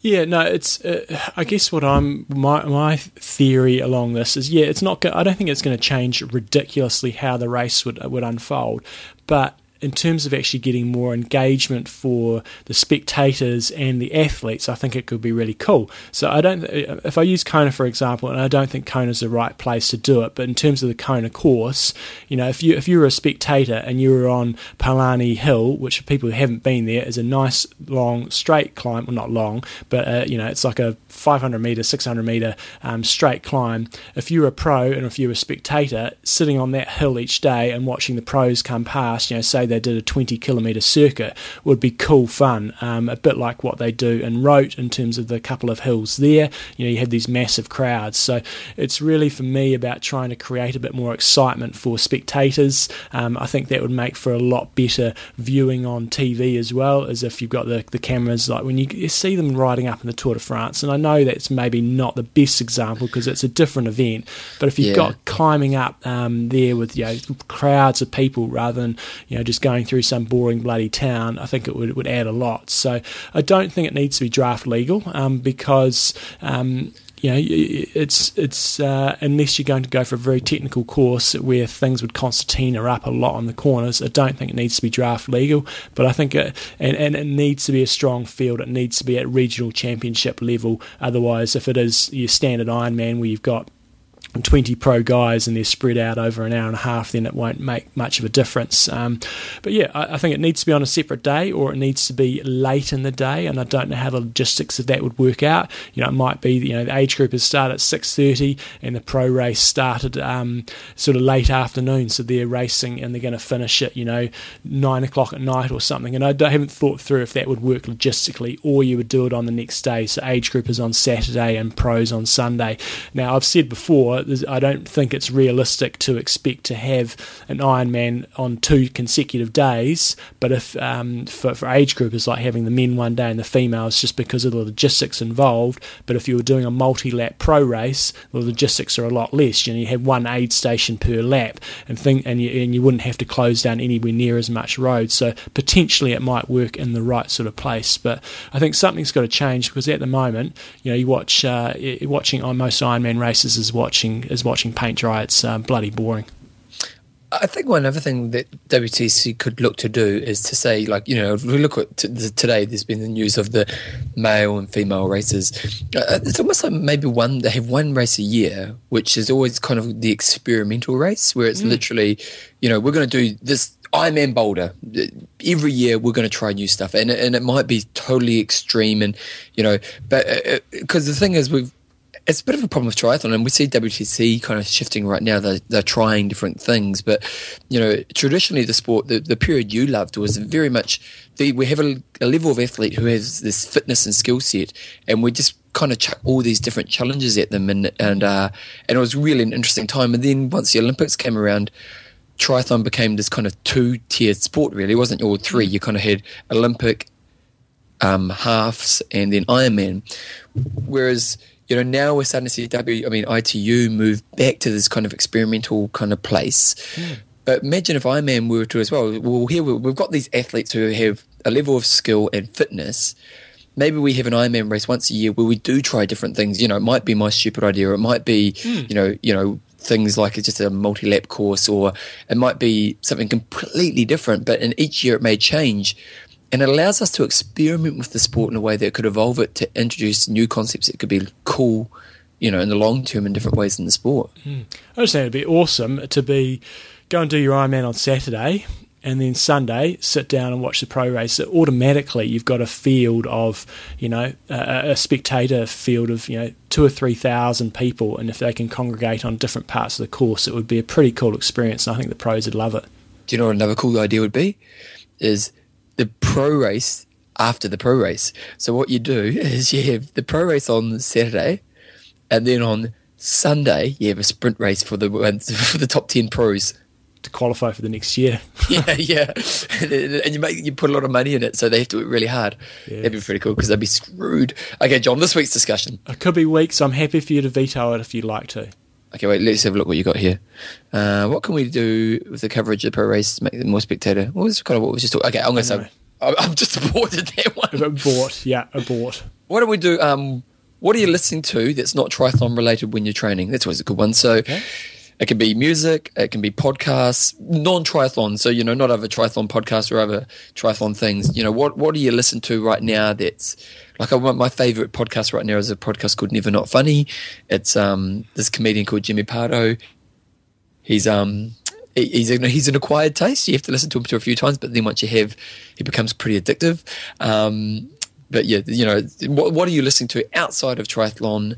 Yeah, no, it's. Uh, I guess what I'm my my theory along this is, yeah, it's not. I don't think it's going to change ridiculously how the race would would unfold, but in terms of actually getting more engagement for the spectators and the athletes, I think it could be really cool. So I don't. If I use Kona for example, and I don't think Kona's the right place to do it, but in terms of the Kona course, you know, if you if you were a spectator and you were on Palani Hill, which for people who haven't been there is a nice long straight climb, well not long, but uh, you know it's like a 500 meter, 600 meter um, straight climb. If you were a pro and if you were a spectator, sitting on that hill each day and watching the pros come past, you know, say they did a 20 kilometer circuit, would be cool fun. Um, a bit like what they do in Roth in terms of the couple of hills there. You know, you have these massive crowds. So it's really for me about trying to create a bit more excitement for spectators. Um, I think that would make for a lot better viewing on TV as well, as if you've got the, the cameras like when you, you see them riding up in the Tour de France. And I know that's maybe not the best example because it's a different event, but if you've Yeah. got climbing up um, there with you know crowds of people rather than you know just going through some boring bloody town, I think it would, would add a lot. So I don't think it needs to be draft legal um, because. Um, you know, it's it's uh, unless you're going to go for a very technical course where things would concertina up a lot on the corners. I don't think it needs to be draft legal, but I think it, and and it needs to be a strong field. It needs to be at regional championship level. Otherwise, if it is your standard Ironman where you've got 20 pro guys and they're spread out over an hour and a half, then it won't make much of a difference. Um, but yeah, I, I think it needs to be on a separate day or it needs to be late in the day, and I don't know how the logistics of that would work out. You know, it might be you know the age groupers start at 6:30 and the pro race started um, sort of late afternoon, so they're racing and they're going to finish at you know nine o'clock at night or something. And I, don't- haven't thought through if that would work logistically, or you would do it on the next day. So age groupers on Saturday and pros on Sunday. Now I've said before, I don't think it's realistic to expect to have an Ironman on two consecutive days. But if um, for, for age groupers like having the men one day and the females, just because of the logistics involved. But if you were doing a multi-lap pro race, the logistics are a lot less. You know, you have one aid station per lap, and thing, and you and you wouldn't have to close down anywhere near as much road. So potentially it might work in the right sort of place. But I think something's got to change because at the moment, you know, you watch uh, watching on most Ironman races is watching is watching paint dry. It's um, bloody boring. I think one other thing that WTC could look to do is to say, like, you know, if we look at t- the- today, there's been the news of the male and female races. Uh, uh, it's almost like maybe one, they have one race a year, which is always kind of the experimental race, where it's mm. literally, you know, we're going to do this Ironman Boulder. Uh, every year we're going to try new stuff. And, and it might be totally extreme and, you know, but uh, because the thing is, we've, it's a bit of a problem with triathlon, and we see WTC kind of shifting right now. They're, they're trying different things, but you know, traditionally the sport, the, the period you loved was very much the, we have a, a level of athlete who has this fitness and skill set, and we just kind of chuck all these different challenges at them, and and uh, and it was really an interesting time. And then once the Olympics came around, triathlon became this kind of two tiered sport. Really, it wasn't all three. You kind of had Olympic, um, halves, and then Ironman. Whereas you know, now we're starting to see W, I mean, ITU move back to this kind of experimental kind of place. Hmm. But imagine if Ironman were to as well. Well, here we- we've got these athletes who have a level of skill and fitness. Maybe we have an Ironman race once a year where we do try different things. You know, it might be my stupid idea. It might be, hmm. you know, you know, things like it's just a multi-lap course, or it might be something completely different. But in each year, it may change, and it allows us to experiment with the sport in a way that could evolve it to introduce new concepts that could be cool, you know, in the long term in different ways in the sport. Hmm. I just think it'd be awesome to be go and do your Ironman on Saturday and then Sunday sit down and watch the pro race. So automatically, you've got a field of you know a, a spectator field of you know two or three thousand people, and if they can congregate on different parts of the course, it would be a pretty cool experience. And I think the pros would love it. Do you know what another cool idea would be? Is the pro race after the pro race. So what you do is you have the pro race on Saturday, and then on Sunday you have a sprint race for the for the top ten pros. To qualify for the next year, yeah, yeah, and you make you put a lot of money in it, so they have to work really hard. That'd be pretty cool because they'd be screwed. Okay, John, this week's discussion. it could be weak, so I'm happy for you to veto it if you'd like to. Okay, wait, let's have a look what you got here. Uh, what can we do with the coverage of the pro race to make it more spectator? What was kind of what we just talking? Okay, I'm going to say I'm I'm just aborted that one. Abort, yeah, abort. What don't we do? Um, what are you listening to that's not triathlon related when you're training? That's always a good one. So. It can be music, it can be podcasts, non-triathlon. So you know, not other triathlon podcasts or other triathlon things. You know, what what do you listen to right now? That's like I, my favorite podcast right now is a podcast called Never Not Funny. It's um this comedian called Jimmy Pardo. He's um he- he's an, he's an acquired taste. You have to listen to him to a few times, but then once you have, he becomes pretty addictive. Um, but yeah, you know, what, what are you listening to outside of triathlon?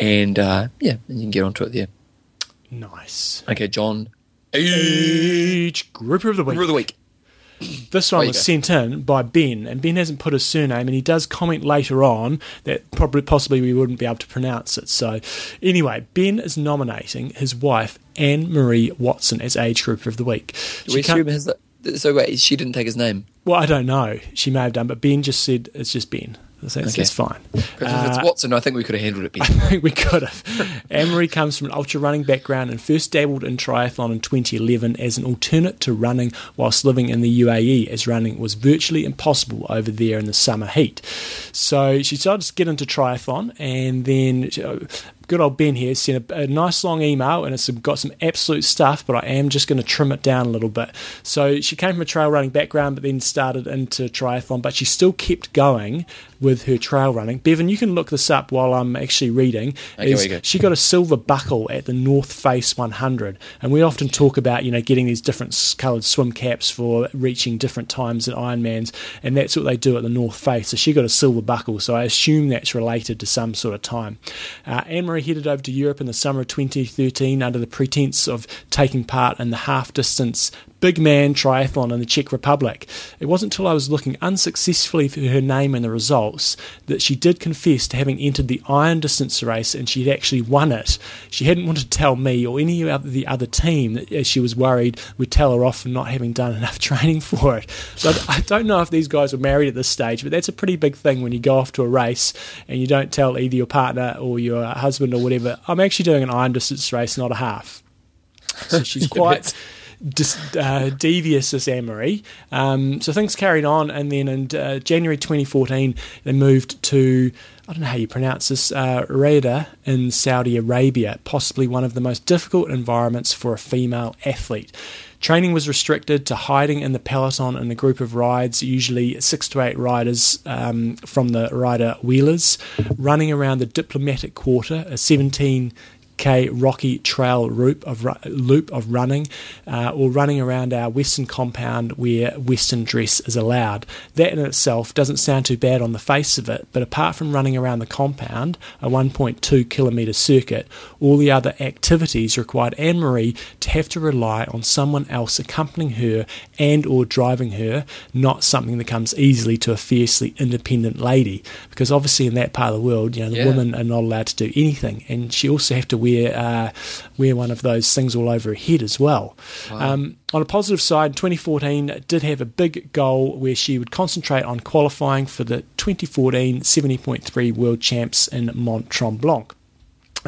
And uh, yeah, and you can get onto it there. Nice. Okay, John. Each grouper of the week. Group of the week. This one was go. sent in by Ben, and Ben hasn't put his surname, and he does comment later on that probably possibly we wouldn't be able to pronounce it. So, anyway, Ben is nominating his wife Anne Marie Watson as age grouper of the week. Do we assume his, so wait, she didn't take his name. well, I don't know. She may have done, but Ben just said it's just Ben. That's, that's, Okay. that's fine. If it's Uh, Watson, I think we could have handled it I better. think we could have. Anne Marie comes from an ultra running background and first dabbled in triathlon in 2011 as an alternate to running whilst living in the UAE, as running was virtually impossible over there in the summer heat. So she decided to get into triathlon, and then uh, good old Ben here sent a, a nice long email, and it's got some absolute stuff, but I am just going to trim it down a little bit. So she came from a trail running background, but then started into triathlon, but she still kept going with her trail running. Bevan, you can look this up while I'm actually reading. Okay, Is go? she got a silver buckle at the North Face 100, and we often talk about you know getting these different coloured swim caps for reaching different times at Ironmans, and that's what they do at the North Face. So she got a silver buckle, so I assume that's related to some sort of time. Uh, Anne Marie headed over to Europe in the summer of 2013 under the pretense of taking part in the half distance big man triathlon in the Czech Republic. It wasn't until I was looking unsuccessfully for her name in the results that she did confess to having entered the iron distance race and she'd actually won it. She hadn't wanted to tell me or any of the other team that as she was worried would tell her off for not having done enough training for it. So I I don't know if these guys were married at this stage, but that's a pretty big thing when you go off to a race and you don't tell either your partner or your husband or whatever, I'm actually doing an iron distance race, not a half. So she's quite dis, uh, devious as Anne Marie. Um, so things carried on, and then in uh, January 2014, they moved to I don't know how you pronounce this uh, Riyadh in Saudi Arabia, possibly one of the most difficult environments for a female athlete. Training was restricted to hiding in the peloton in a group of rides, usually six to eight riders um, from the Riyadh Wheelers, running around the diplomatic quarter, a 17 k rocky trail loop of loop of running, uh, or running around our western compound where western dress is allowed. That in itself doesn't sound too bad on the face of it, but apart from running around the compound, a 1.2 kilometre circuit, all the other activities required Anne Marie to have to rely on someone else accompanying her and or driving her, not something that comes easily to a fiercely independent lady. Because obviously in that part of the world, you know, the Yeah. women are not allowed to do anything, and she also have to wear uh, wear one of those things all over her head as well. Um, on a positive side, 2014 did have a big goal where she would concentrate on qualifying for the 2014 70.3 World Champs in Mont Tremblant.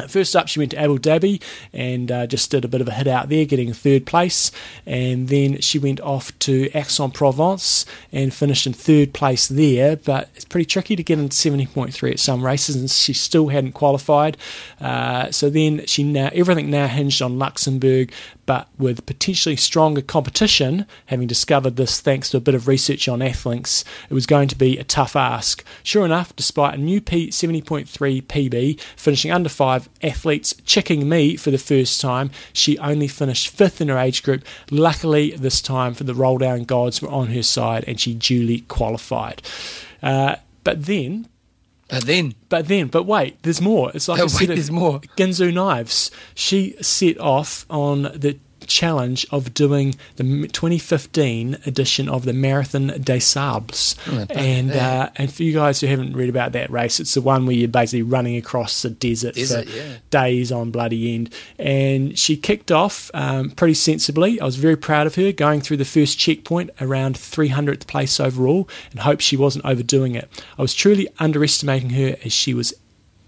First up, she went to Abu Dhabi and uh, just did a bit of a hit out there, getting third place. And then she went off to Aix-en-Provence and finished in third place there. But it's pretty tricky to get into 70.3 at some races, and she still hadn't qualified. Uh, so then she now everything now hinged on Luxembourg, but with potentially stronger competition, having discovered this thanks to a bit of research on Athlinks, it was going to be a tough ask. Sure enough, despite a new P- 70.3 PB, finishing under five athletes checking me for the first time, she only finished fifth in her age group. Luckily, this time for the roll down gods were on her side and she duly qualified. Uh, but then But then, but then, but wait, there's more. It's like wait, there's more. Ginsu Knives. She set off on the challenge of doing the 2015 edition of the Marathon des Sables. Oh, and uh, and for you guys who haven't read about that race, it's the one where you're basically running across the desert, Desert, for yeah. days on bloody end. And she kicked off um, pretty sensibly. I was very proud of her going through the first checkpoint around 300th place overall and hoped she wasn't overdoing it. I was truly underestimating her as she was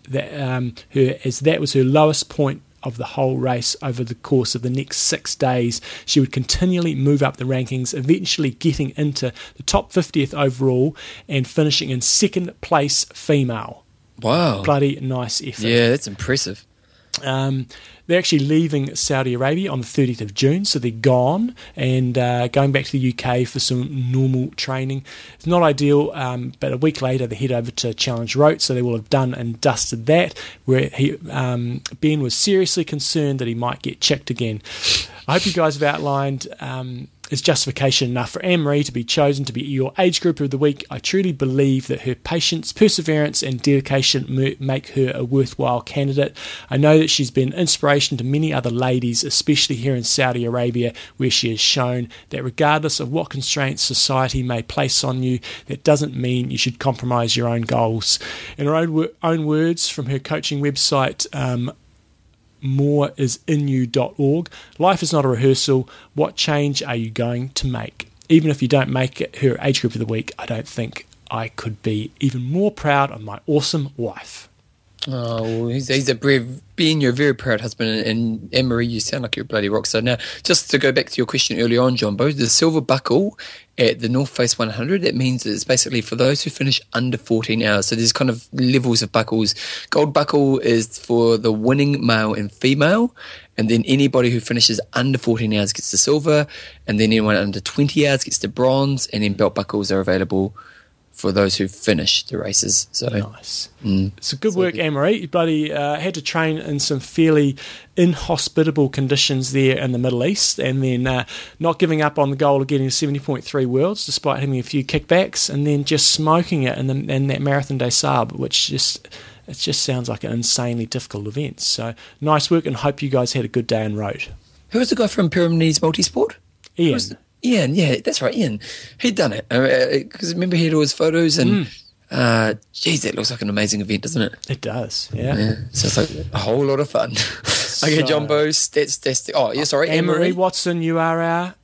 that um, her as that was her lowest point of the whole race over the course of the next six days. She would continually move up the rankings, eventually getting into the top 50th overall and finishing in second place female. wow. Bloody nice effort. Yeah, that's impressive. Um, they're actually leaving Saudi Arabia on the 30th of June, so they're gone and uh, going back to the UK for some normal training. It's not ideal, um, but a week later they head over to Challenge Roth, so they will have done and dusted that. Where he, um, Ben was seriously concerned that he might get checked again. I hope you guys have outlined um, is justification enough for Anne Marie to be chosen to be your age group of the week. I truly believe that her patience, perseverance, and dedication make her a worthwhile candidate. I know that she's been inspiration to many other ladies, especially here in Saudi Arabia, where she has shown that regardless of what constraints society may place on you, that doesn't mean you should compromise your own goals. In her own, words from her coaching website, um, moreisinyu.org. Life is not a rehearsal. What change are you going to make? Even if you don't make it her age group of the week, I don't think I could be even more proud of my awesome wife. Oh, he's, he's a brave, being your very proud husband, and, and Marie, you sound like you're a bloody rock star. Now, just to go back to your question earlier on, John Bo, the silver buckle at the North Face 100, that means it's basically for those who finish under 14 hours. So there's kind of levels of buckles. Gold buckle is for the winning male and female, and then anybody who finishes under 14 hours gets the silver, and then anyone under 20 hours gets the bronze, and then belt buckles are available for those who finish the races. So Nice. So good work, Anne Marie. You bloody uh, had to train in some fairly inhospitable conditions there in the Middle East, and then uh, not giving up on the goal of getting 70.3 worlds despite having a few kickbacks, and then just smoking it in, the, in that Marathon des Sables, which just it just sounds like an insanely difficult event. So nice work, and hope you guys had a good day in Roth. Who was the guy from Pyramids Multisport? Ian, Ian, yeah, that's right, Ian. He'd done it uh, uh, because remember he had all his photos and, hmm. uh, geez, that looks like an amazing event, doesn't it? it does, yeah. Yeah, so it's like a whole lot of fun. okay, So- John Bo, stats, stats. Oh, yeah, sorry, Anne Marie Watson, you are our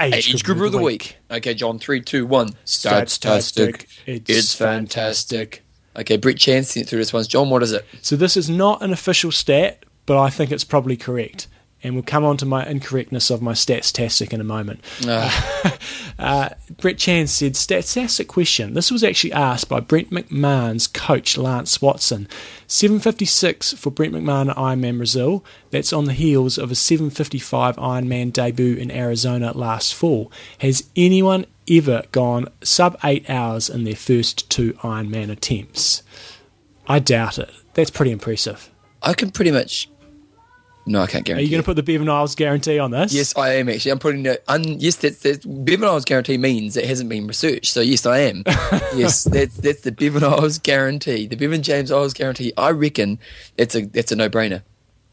age, Age group of the week. Okay, John, three, two, one. Statstastic. It's It's fantastic. Okay, Brett Chan sent through this one. John, what is it? So this is not an official stat, but I think it's probably correct. And we'll come on to my incorrectness of my statstastic in a moment. Uh, Uh, Brett Chan said, Statstastic question. This was actually asked by Brent McMahon's coach, Lance Watson. 756 for Brent McMahon at Ironman Brazil. That's on the heels of a 755 Ironman debut in Arizona last fall. Has anyone ever gone sub 8 hours in their first two Ironman attempts? I doubt it. That's pretty impressive. I can pretty much. No, I can't guarantee. Are you going to put the Bevan Eyles guarantee on this? Yes, I am actually. I'm putting the un, yes. That's, that's Bevan Eyles guarantee means it hasn't been researched. So yes, I am. yes, that's that's the Bevan Eyles guarantee. The Bevan James Eyles guarantee. I reckon it's a that's a no brainer.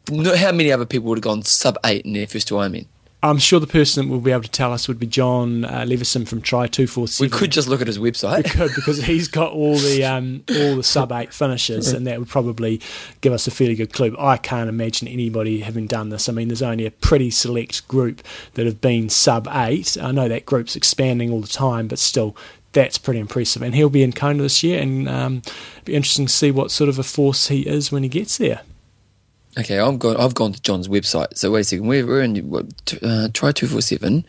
How many other people would have gone sub eight in their first two Ironman? I'm sure the person that will be able to tell us would be John uh, Levison from Try Two Four We could just look at his website. We could because he's got all the um, all the sub eight finishes, and that would probably give us a fairly good clue. I can't imagine anybody having done this. I mean, there's only a pretty select group that have been sub eight. I know that group's expanding all the time, but still. That's pretty impressive, and he'll be in Kona this year, and um, be interesting to see what sort of a force he is when he gets there. Okay, I've gone. I've gone to John's website. So wait a second. We're, we're in what, uh, try two four seven,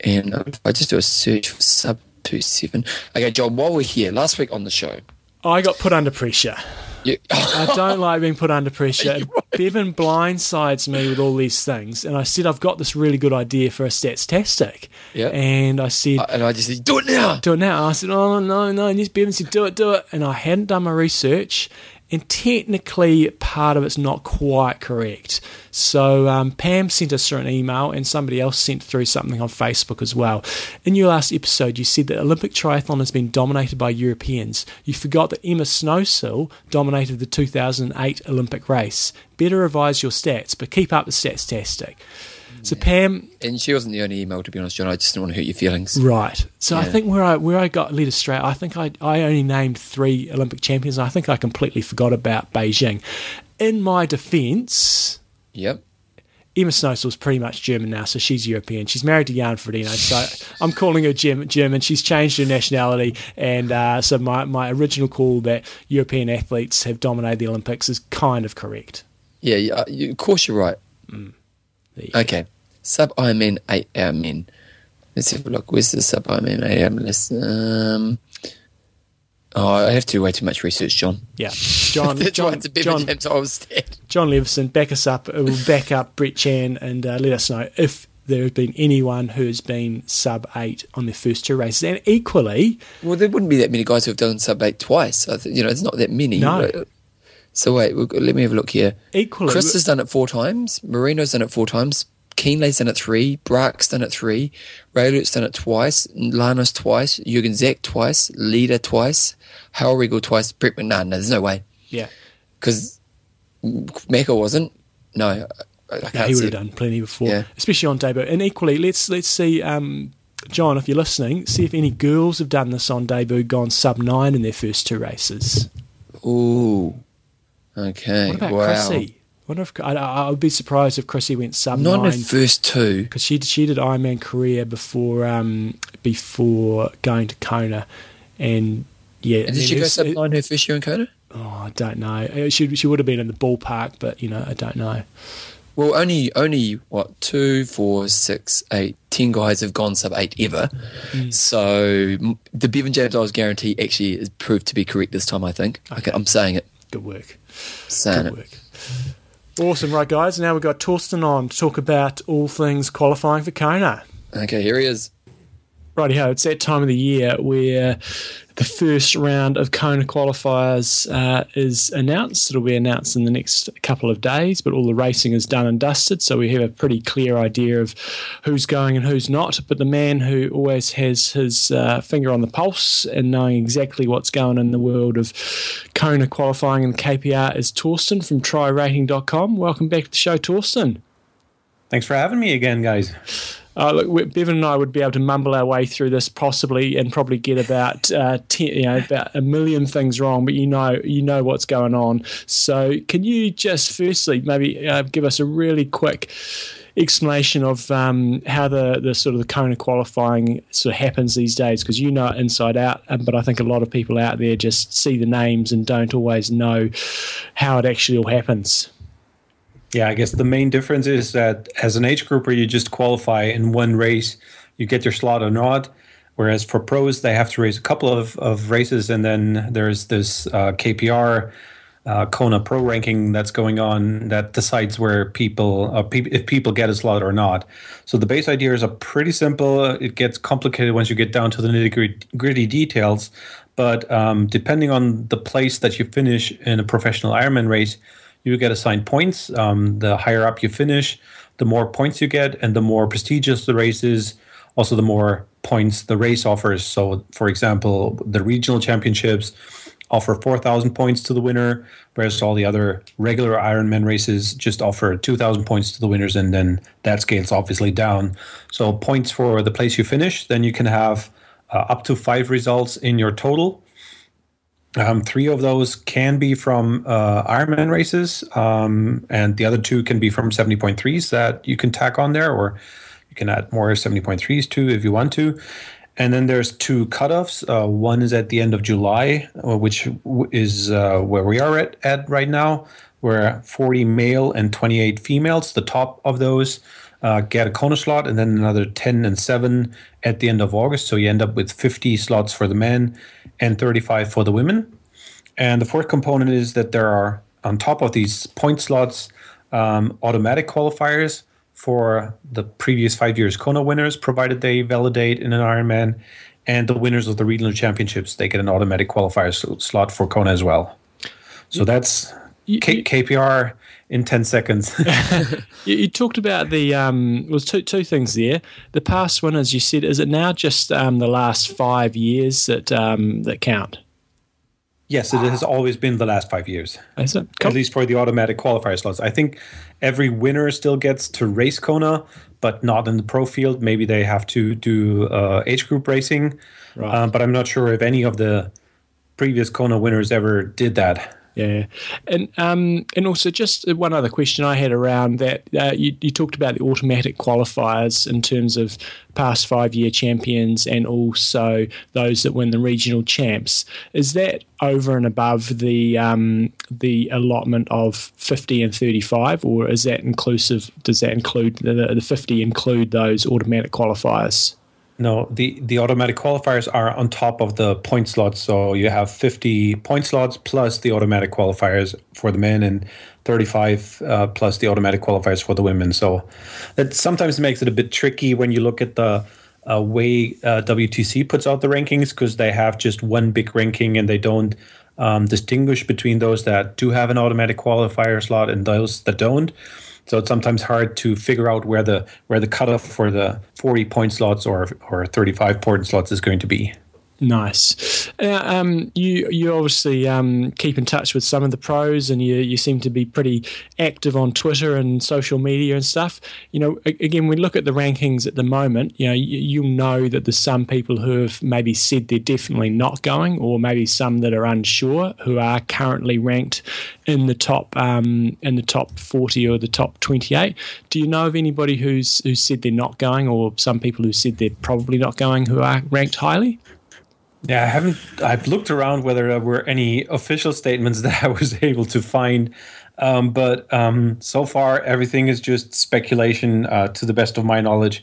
and if I just do a search for sub two seven. Okay, John. While we're here, last week on the show, I got put under pressure. I don't like being put under pressure. Right. Bevan blindsides me with all these things, and I said I've got this really good idea for a statstastic. Yeah. And I said, and I just said, do it now. do it now. And I said, oh no, no. And Bevan said, do it, do it. And I hadn't done my research, and technically part of it's not quite correct. So um, Pam sent us through an email, and somebody else sent through something on Facebook as well. In your last episode, you said that Olympic triathlon has been dominated by Europeans. You forgot that Emma Snowsill dominated the 2008 Olympic race. Better revise your stats, but keep up the stats tastic. So Pam, And she wasn't the only email, to be honest, John. I just didn't want to hurt your feelings. Right. So I think where I where I got led astray, I think I I only named three Olympic champions. And I think I completely forgot about Beijing. In my defence, Yep. Emma Snowsill's pretty much German now, so she's European. She's married to Jan Frodeno, so I'm calling her German. She's changed her nationality, and uh, so my, my original call that European athletes have dominated the Olympics is kind of correct. Yeah, yeah uh, you, of course you're right. There you go. Sub Ironman 8 hour men. Let's have a look. Where's the sub 8 hour list? Um, oh, I have to do way too much research, John. Yeah, John, That's why John, it's a John, of James. John Levison, back us up. It will back up Brett Chan and uh, let us know if there has been anyone who's been sub eight on their first two races. And equally, Well, there wouldn't be that many guys who have done sub 8 twice. I th- you know, it's not that many. No. So wait, let me have a look here. equally, Chris has done it four times. Marino's done it four times. Kienle's done it three. Brock's done it three. Raelert's done it twice. Llanos twice. Jürgen Zäck twice. Leder twice. Howell Regal twice. Brett McNair. No, there's no way. yeah, Because Macca wasn't. No, I, I yeah, he would have done plenty before, Yeah. especially on debut. And equally, let's let's see, um, John, if you're listening, see if any girls have done this on debut, gone sub nine in their first two races. Ooh. Okay. What about wow. Chrissie? Wonder if I, I would be surprised if Chrissie went sub Not in the first two. because she she did Ironman Korea before um, before going to Kona, and yeah, And did she go sub nine her first year in Kona? Oh, I don't know. Uh, She she would have been in the ballpark, but you know, I don't know. Well, only only what two, four, six, eight, ten guys have gone sub eight ever. Mm. So the Bevan James Giles guarantee actually is proved to be correct this time. I think. Okay, I'm saying it. Good work. Saying Good it. work. Awesome, right, guys. Now we've got Torsten on to talk about all things qualifying for Kona. Okay, here he is. Rightio, it's that time of the year where the first round of Kona qualifiers uh, is announced. It'll be announced in the next couple of days, but all the racing is done and dusted, so we have a pretty clear idea of who's going and who's not. But the man who always has his uh, finger on the pulse and knowing exactly what's going on in the world of Kona qualifying and KPR is Torsten from TriRating.com. Welcome back to the show, Torsten. Thanks for having me again, guys. Uh, look, Bevan and I would be able to mumble our way through this possibly, and probably get about uh, ten, you know about a million things wrong. But you know, you know what's going on. So, can you just firstly maybe uh, give us a really quick explanation of um, how the, the sort of the Kona qualifying sort of happens these days? Because you know it inside out, um, but I think a lot of people out there just see the names and don't always know how it actually all happens. Yeah, I guess the main difference is that as an age grouper, you just qualify in one race, you get your slot or not. Whereas for pros, they have to race a couple of, of races, and then there's this uh, KPR uh, Kona Pro ranking that's going on that decides where people uh, pe- if people get a slot or not. So the base idea is a pretty simple. It gets complicated once you get down to the nitty gritty details, but um, depending on the place that you finish in a professional Ironman race, you get assigned points. Um, the higher up you finish, the more points you get, and the more prestigious the race is. Also, the more points the race offers. So, for example, the regional championships offer 4,000 points to the winner, whereas all the other regular Ironman races just offer 2,000 points to the winners, and then that scales obviously down. So points for the place you finish, then you can have uh, up to five results in your total. Um, three of those can be from uh, Ironman races, um, and the other two can be from 70.3s that you can tack on there, or you can add more 70.3s too if you want to. And then there's two cutoffs. Uh, one is at the end of July, uh, which is uh, where we are at, at right now, where 40 male and 28 females, the top of those, uh, get a Kona slot, and then another 10 and 7 at the end of August. So you end up with 50 slots for the men and 35 for the women. And the fourth component is that there are, on top of these point slots, um, automatic qualifiers for the previous five years Kona winners, provided they validate in an Ironman, and the winners of the regional championships they get an automatic qualifier slot for Kona as well. So that's K- KPR in 10 seconds. you, you, talked about the, um, was two, two things there. The past one, as you said, is it now just um, the last five years that, um, that count? Yes, it has always been the last five years. Is it? Cool. At least for the automatic qualifier slots. I think every winner still gets to race Kona, but not in the pro field. Maybe they have to do uh, age group racing. Right. Um, but I'm not sure if any of the previous Kona winners ever did that. Yeah, and um, and also just one other question I had around that uh, you, you talked about the automatic qualifiers in terms of past five year champions and also those that win the regional champs. Is that over and above the um, the allotment of fifty and thirty five, or is that inclusive? Does that include the, the fifty include those automatic qualifiers? No, the, the automatic qualifiers are on top of the point slots. So you have 50 point slots plus the automatic qualifiers for the men and 35 uh, plus the automatic qualifiers for the women. So that sometimes makes it a bit tricky when you look at the uh, way uh, WTC puts out the rankings because they have just one big ranking and they don't um, distinguish between those that do have an automatic qualifier slot and those that don't. So it's sometimes hard to figure out where the where the cutoff for the 40 point slots or or 35 point slots is going to be. Nice. Uh, um, you you obviously um, keep in touch with some of the pros, and you you seem to be pretty active on Twitter and social media and stuff. You know, again, we look at the rankings at the moment. You know, you, you'll know that there's some people who have maybe said they're definitely not going, or maybe some that are unsure who are currently ranked in the top um, in the top 40 or the top 28. Do you know of anybody who's who said they're not going, or some people who said they're probably not going who are ranked highly? Yeah, I haven't. I've looked around whether there were any official statements that I was able to find, um, but um, so far everything is just speculation. Uh, to the best of my knowledge,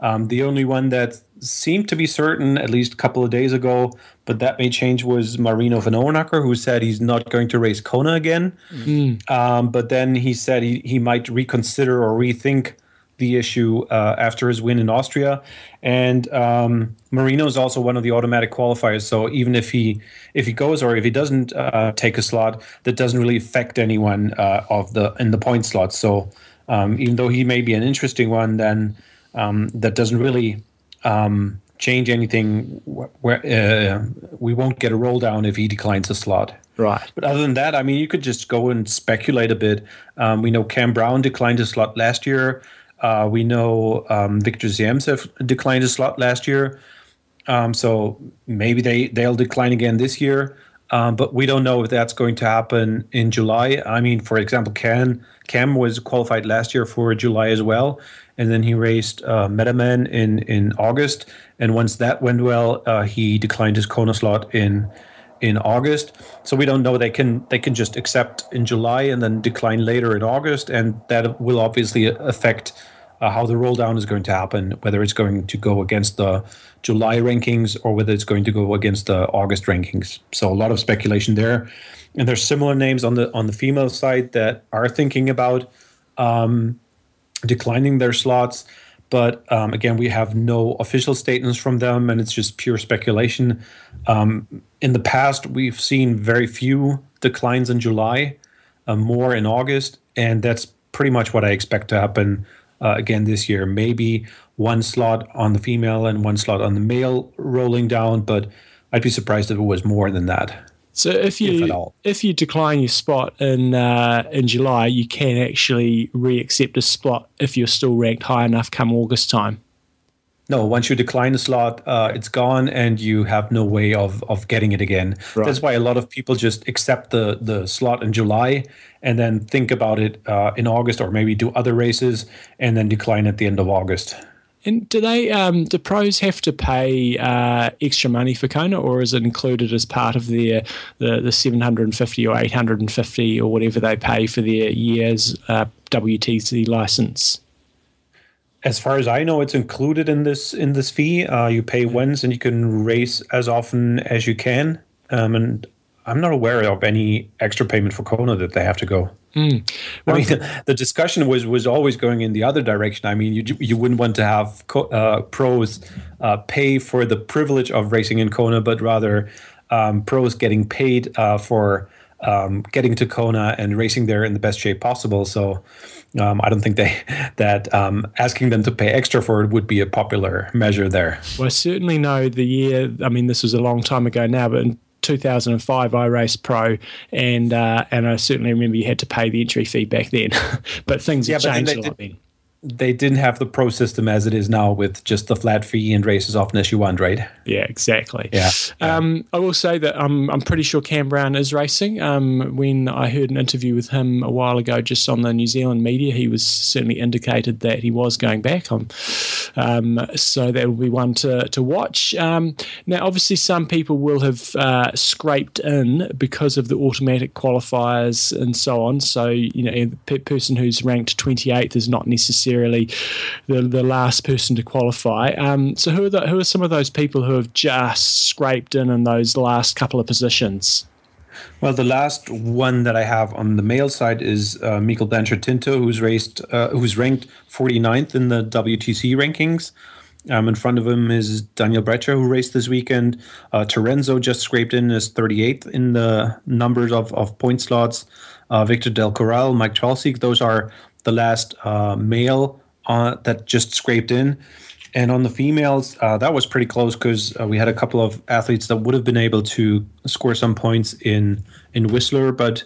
um, the only one that seemed to be certain, at least a couple of days ago, but that may change, was Marino Vanhoenacker, who said he's not going to race Kona again. Mm. but then he said he, he might reconsider or rethink the issue uh, after his win in Austria. And um, Marino is also one of the automatic qualifiers. So even if he if he goes or if he doesn't uh, take a slot, that doesn't really affect anyone uh, of the in the point slot. So um, even though he may be an interesting one, then um, that doesn't really um, change anything. Where uh, we won't get a roll down if he declines a slot. Right. But other than that, I mean, you could just go and speculate a bit. Um, we know Cam Brown declined a slot last year. Uh, we know um, Victor Zyemtsev declined a slot last year, um, so maybe they they'll decline again this year. Um, but we don't know if that's going to happen in July. I mean, for example, Cam Cam was qualified last year for July as well, and then he raced uh, Metaman in in August. And once that went well, uh, he declined his Kona slot in in August. So we don't know. They can they can just accept in July and then decline later in August, and that will obviously affect uh, how the roll down is going to happen, whether it's going to go against the July rankings or whether it's going to go against the August rankings. So a lot of speculation there. And there's similar names on the on the female side that are thinking about um, declining their slots. But um, again, we have no official statements from them, and it's just pure speculation. Um, in the past, we've seen very few declines in July, uh, more in August, and that's pretty much what I expect to happen uh, again this year. Maybe one slot on the female and one slot on the male rolling down, but I'd be surprised if it was more than that. So if you If if you decline your spot in uh, in July, you can actually re-accept a spot if you're still ranked high enough come August time. No, once you decline the slot, uh, it's gone, and you have no way of of getting it again. Right. That's why a lot of people just accept the the slot in July and then think about it uh, in August, or maybe do other races and then decline at the end of August. And do they um, do pros have to pay uh, extra money for Kona, or is it included as part of their the, the seven hundred and fifty or eight hundred and fifty or whatever they pay for their year's uh, WTC license? As far as I know, it's included in this in this fee. Uh, you pay once, and you can race as often as you can. Um, and I'm not aware of any extra payment for Kona that they have to go. I mean, the discussion was was always going in the other direction. I mean, you you wouldn't want to have co- uh, pros uh, pay for the privilege of racing in Kona, but rather um, pros getting paid uh, for um, getting to Kona and racing there in the best shape possible. So. Um, I don't think they that um, asking them to pay extra for it would be a popular measure there. Well, I certainly know the year. I mean, this was a long time ago now, but in 2005, I raced pro, and uh, and I certainly remember you had to pay the entry fee back then. but things have but changed a lot did- then. They didn't have the pro system as it is now with just the flat fee and races often as you want, right? Yeah, exactly. Yeah. Um, I will say that I'm, I'm pretty sure Cam Brown is racing. Um, when I heard an interview with him a while ago, just on the New Zealand media, he was certainly indicated that he was going back. Um, um, so that will be one to, to watch. Um, now, obviously, some people will have uh, scraped in because of the automatic qualifiers and so on. So, you know, the pe- person who's ranked 28th is not necessarily the, the last person to qualify. Um, so, who are, the, who are some of those people who have just scraped in in those last couple of positions? Well, the last one that I have on the male side is uh, Mikkel Blanchard Tinto, who's raced, uh, who's ranked 49th in the WTC rankings. Um, in front of him is Daniel Breccia, who raced this weekend. Uh, Terenzo just scraped in as 38th in the numbers of, of point slots. Uh, Victor Del Corral, Mike Chalsik, those are the last uh, male uh, that just scraped in. And on the females, uh, that was pretty close because uh, we had a couple of athletes that would have been able to score some points in in Whistler, but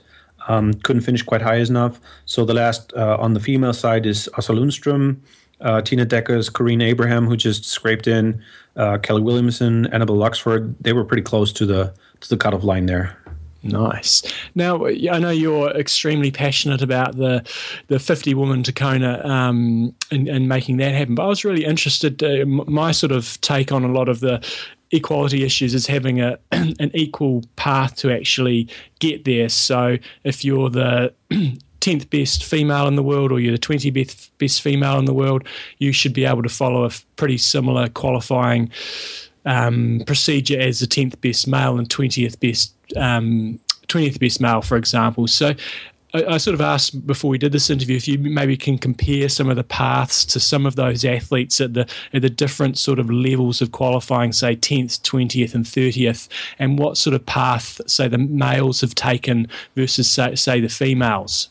um, couldn't finish quite high enough. So the last uh, on the female side is Asa Lundström, uh, Tina Deckers, Corinne Abraham, who just scraped in, uh, Kelly Williamson, Annabel Luxford. They were pretty close to the to the cutoff line there. Nice. Now, I know you're extremely passionate about the the 50 woman to Kona um, and, and making that happen. But I was really interested. Uh, my sort of take on a lot of the equality issues is having a an equal path to actually get there. So if you're the 10th best female in the world or you're the 20th best, best female in the world, you should be able to follow a pretty similar qualifying um, procedure as the 10th best male and 20th best um, 20th best male, for example. So I, sort of asked before we did this interview if you maybe can compare some of the paths to some of those athletes at the at the different sort of levels of qualifying, say 10th, 20th, and 30th, and what sort of path, say, the males have taken versus say, say the females.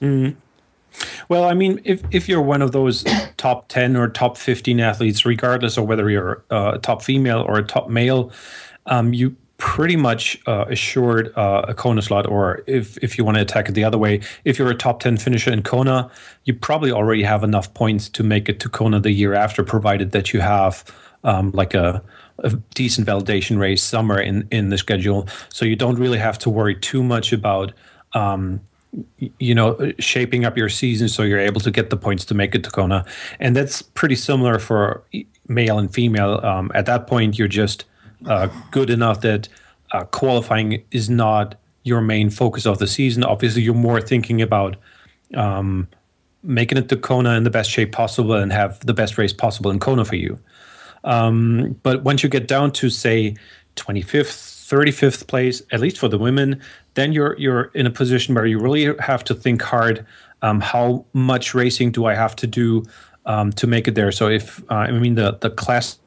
Well, I mean, if, if you're one of those top 10 or top 15 athletes, regardless of whether you're uh, a top female or a top male, um, you pretty much uh, assured uh, a Kona slot, or if, if you want to attack it the other way, if you're a top 10 finisher in Kona, you probably already have enough points to make it to Kona the year after, provided that you have um, like a, a decent validation race somewhere in, in the schedule. So you don't really have to worry too much about. Um, you know, shaping up your season so you're able to get the points to make it to Kona. And that's pretty similar for male and female. Um, at that point, you're just uh, good enough that uh, qualifying is not your main focus of the season. Obviously, you're more thinking about um, making it to Kona in the best shape possible and have the best race possible in Kona for you. Um, but once you get down to, say, 25th, 35th place, at least for the women, then you're you're in a position where you really have to think hard. Um, how much racing do I have to do um, to make it there? So if uh, I mean the the class.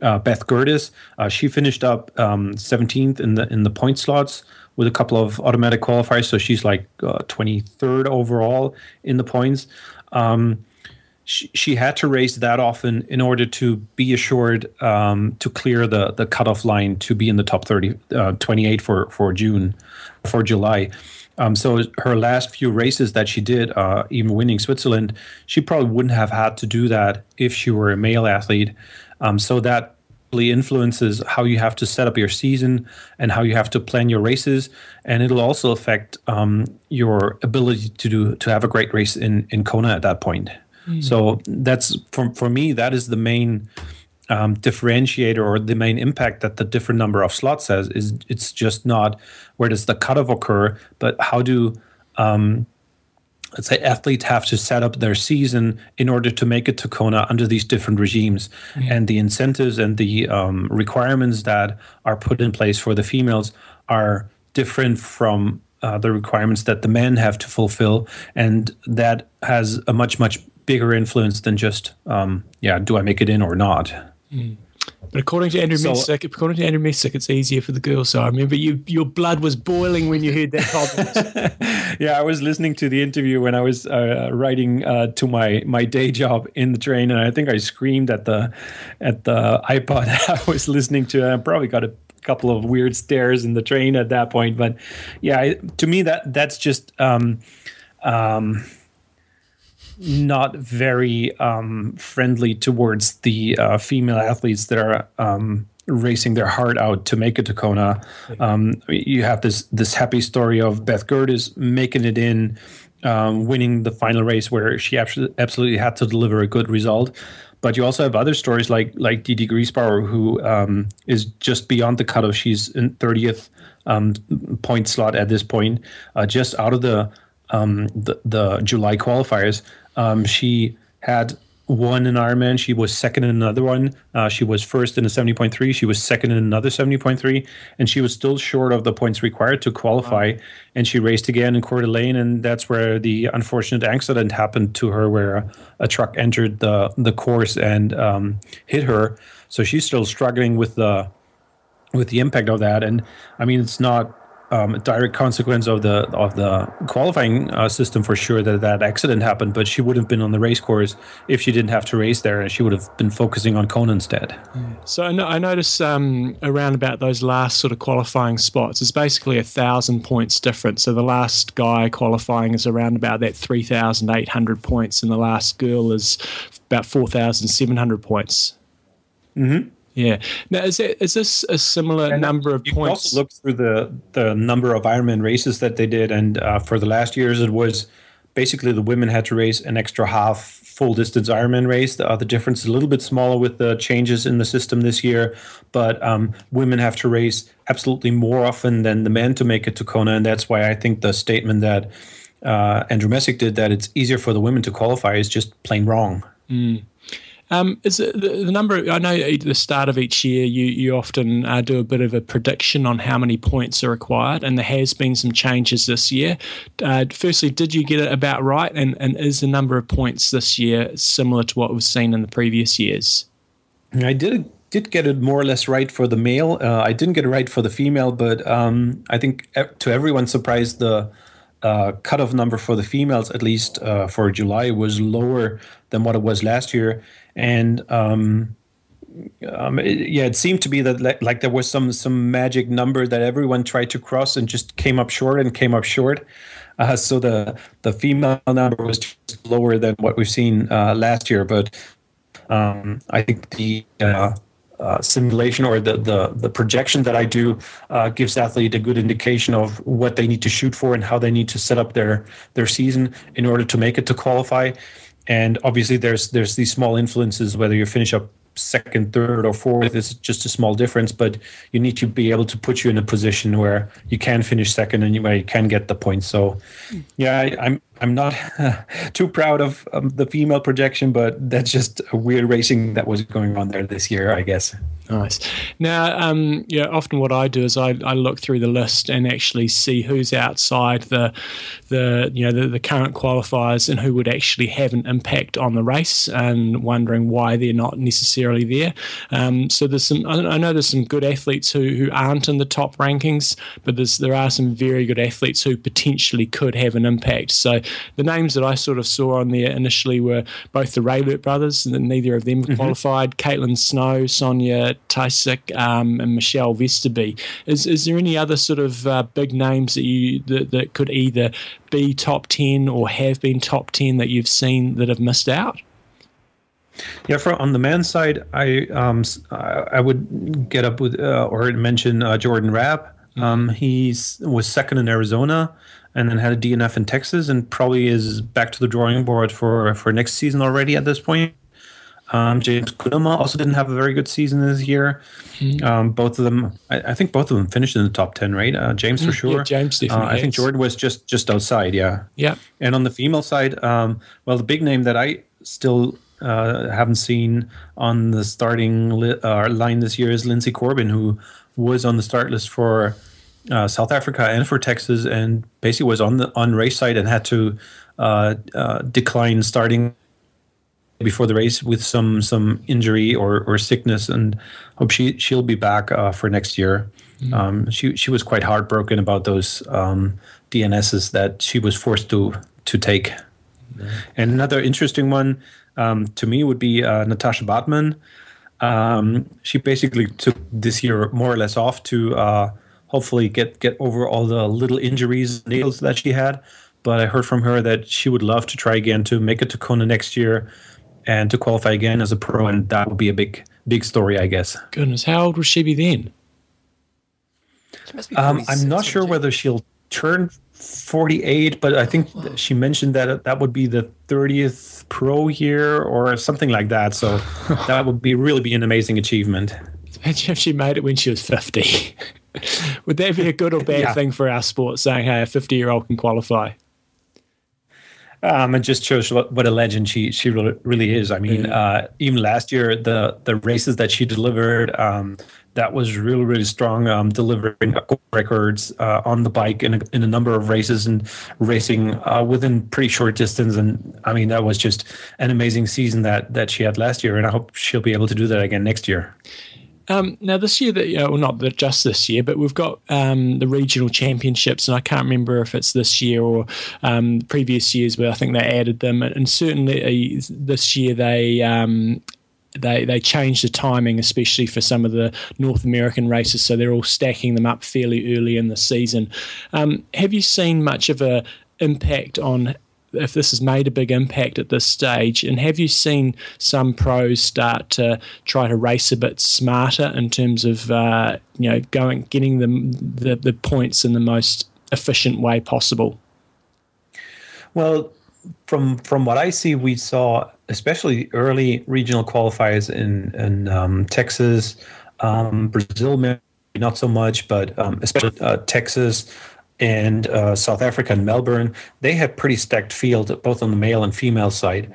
Uh, Beth Gerdes, uh, she finished up um, 17th in the in the point slots with a couple of automatic qualifiers, so she's like uh, 23rd overall in the points. Um, she, had to race that often in order to be assured um, to clear the the cutoff line to be in the top 30, uh, 28 for for June, for July. Um, so her last few races that she did, uh, even winning Switzerland, she probably wouldn't have had to do that if she were a male athlete. Um, so that really influences how you have to set up your season and how you have to plan your races, and it'll also affect um, your ability to do to have a great race in in Kona at that point. Mm. So that's for for me that is the main um, differentiator or the main impact that the different number of slots has is it's just not where does the cutoff occur, but how do um, let's say athletes have to set up their season in order to make it to Kona under these different regimes mm. and the incentives and the um, requirements that are put in place for the females are different from uh, the requirements that the men have to fulfill and that has a much much bigger influence than just um, yeah do i make it in or not mm. But according to Andrew so, Messick, according to Andrew Messick, it's easier for the girls. So I remember you, your blood was boiling when you heard that comment. yeah, I was listening to the interview when I was uh, writing uh, to my my day job in the train, and I think I screamed at the at the iPod I was listening to. I probably got a couple of weird stares in the train at that point. But yeah, to me that that's just. Um, um, not very um, friendly towards the uh, female athletes that are um, racing their heart out to make it to Kona. Um, you have this this happy story of Beth Gerdes making it in, um, winning the final race where she absolutely had to deliver a good result. But you also have other stories like like Dede Griesbauer, who um, is just beyond the cutoff. She's in 30th um, point slot at this point, uh, just out of the um, the, the July qualifiers. Um, she had won an Ironman. She was second in another one. Uh, she was first in a 70.3. She was second in another 70.3. And she was still short of the points required to qualify. Wow. And she raced again in Coeur d'Alene. And that's where the unfortunate accident happened to her, where a, a truck entered the, the course and um, hit her. So she's still struggling with the with the impact of that. And I mean, it's not um, a direct consequence of the of the qualifying uh, system for sure that that accident happened. But she would have been on the race course if she didn't have to race there, and she would have been focusing on Kona instead. So I, no- I notice um, around about those last sort of qualifying spots, it's basically a thousand points difference. So the last guy qualifying is around about that three thousand eight hundred points, and the last girl is about four thousand seven hundred points. Mm-hmm. Yeah. Now, is it is this a similar and number of you points? also look through the the number of Ironman races that they did, and uh, for the last years, it was basically the women had to race an extra half full distance Ironman race. The, uh, the difference is a little bit smaller with the changes in the system this year, but um, women have to race absolutely more often than the men to make it to Kona, and that's why I think the statement that uh, Andrew Messick did that it's easier for the women to qualify is just plain wrong. Mm. Um, is the, the, number? I know at the start of each year, you you often uh, do a bit of a prediction on how many points are required, and there has been some changes this year. Uh, firstly, did you get it about right? And and is the number of points this year similar to what we've seen in the previous years? I did did get it more or less right for the male. Uh, I didn't get it right for the female, but um, I think to everyone's surprise, the uh, cutoff number for the females, at least uh, for July, was lower than what it was last year and um, um, it, yeah, it seemed to be that like, like, there was some some magic number that everyone tried to cross and just came up short and came up short. Uh, so the the female number was just lower than what we've seen uh, last year, but um, I think the uh, uh simulation or the, the the projection that I do uh, gives athlete a good indication of what they need to shoot for and how they need to set up their their season in order to make it to qualify and obviously there's there's these small influences whether you finish up second third or fourth is just a small difference but you need to be able to put you in a position where you can finish second and you, where you can get the points. So yeah I, am I'm, not too proud of um, the female projection but that's just a weird racing that was going on there this year i guess Nice. Now, um, yeah, often what I do is I, I look through the list and actually see who's outside the the you know the, the current qualifiers and who would actually have an impact on the race, and wondering why they're not necessarily there. Um, so there's some I know there's some good athletes who, who aren't in the top rankings, but there are some very good athletes who potentially could have an impact. So the names that I sort of saw on there initially were both the Raelert brothers, and neither of them mm-hmm. qualified. Caitlin Snow, Sonja Tajsich, um, and Michelle Vesterby. Is is there any other sort of uh, big names that you that, that could either be top ten or have been top ten that you've seen that have missed out? Yeah, for on the men's side, I um I would get up with uh, or mention uh, Jordan Rapp. Mm-hmm. Um, he's was second in Arizona, and then had a DNF in Texas, and probably is back to the drawing board for for next season already at this point. Um, James Cunnama also didn't have a very good season this year. Mm-hmm. Um, both of them, I, I, think both of them finished in the top ten, right? Uh, James for mm-hmm. sure. Yeah, James. Uh, I think Jordan was just just outside. Yeah. Yeah. And on the female side, um, well, the big name that I still uh, haven't seen on the starting li- uh, line this year is Linsey Corbin, who was on the start list for uh, South Africa and for Texas, and basically was on the on race side and had to uh, decline starting before the race with some some injury or, or sickness, and hope she she'll be back uh, for next year. Mm-hmm. Um, she she was quite heartbroken about those um, DNSs that she was forced to to take. Mm-hmm. And another interesting one um, to me would be uh, Natascha Badmann. Um, she basically took this year more or less off to uh, hopefully get get over all the little injuries nails that she had. But I heard from her that she would love to try again to make it to Kona next year and to qualify again as a pro, and that would be a big, big story, I guess. Goodness, how old will she be then? She um, I'm not sure whether she'll turn 48, but I think she mentioned that that would be the 30th pro year or something like that. So that would be really be an amazing achievement. Imagine if she made it when she was 50. would that be a good or bad yeah. thing for our sport saying, hey, a 50 year old can qualify? Um, it just shows what, a legend she she really is. I mean, mm-hmm. uh, even last year, the the races that she delivered, um, that was really really strong. Um, delivering records uh, on the bike in a, in a number of races and racing uh, within pretty short distance. And I mean, that was just an amazing season that that she had last year. And I hope she'll be able to do that again next year. Um, now this year, that well, not just this year, but we've got um, the regional championships, and I can't remember if it's this year or um, previous years, but I think they added them, and certainly uh, this year they. Um, they they changed the timing, especially for some of the North American races, so they're all stacking them up fairly early in the season. Um, have you seen much of a impact on if this has made a big impact at this stage? And have you seen some pros start to try to race a bit smarter in terms of uh, you know going getting the, the points in the most efficient way possible? Well, from from what I see, we saw especially early regional qualifiers in in um, Texas, um, Brazil, maybe not so much, but um, especially uh, Texas and uh, South Africa and Melbourne, they had pretty stacked field both on the male and female side.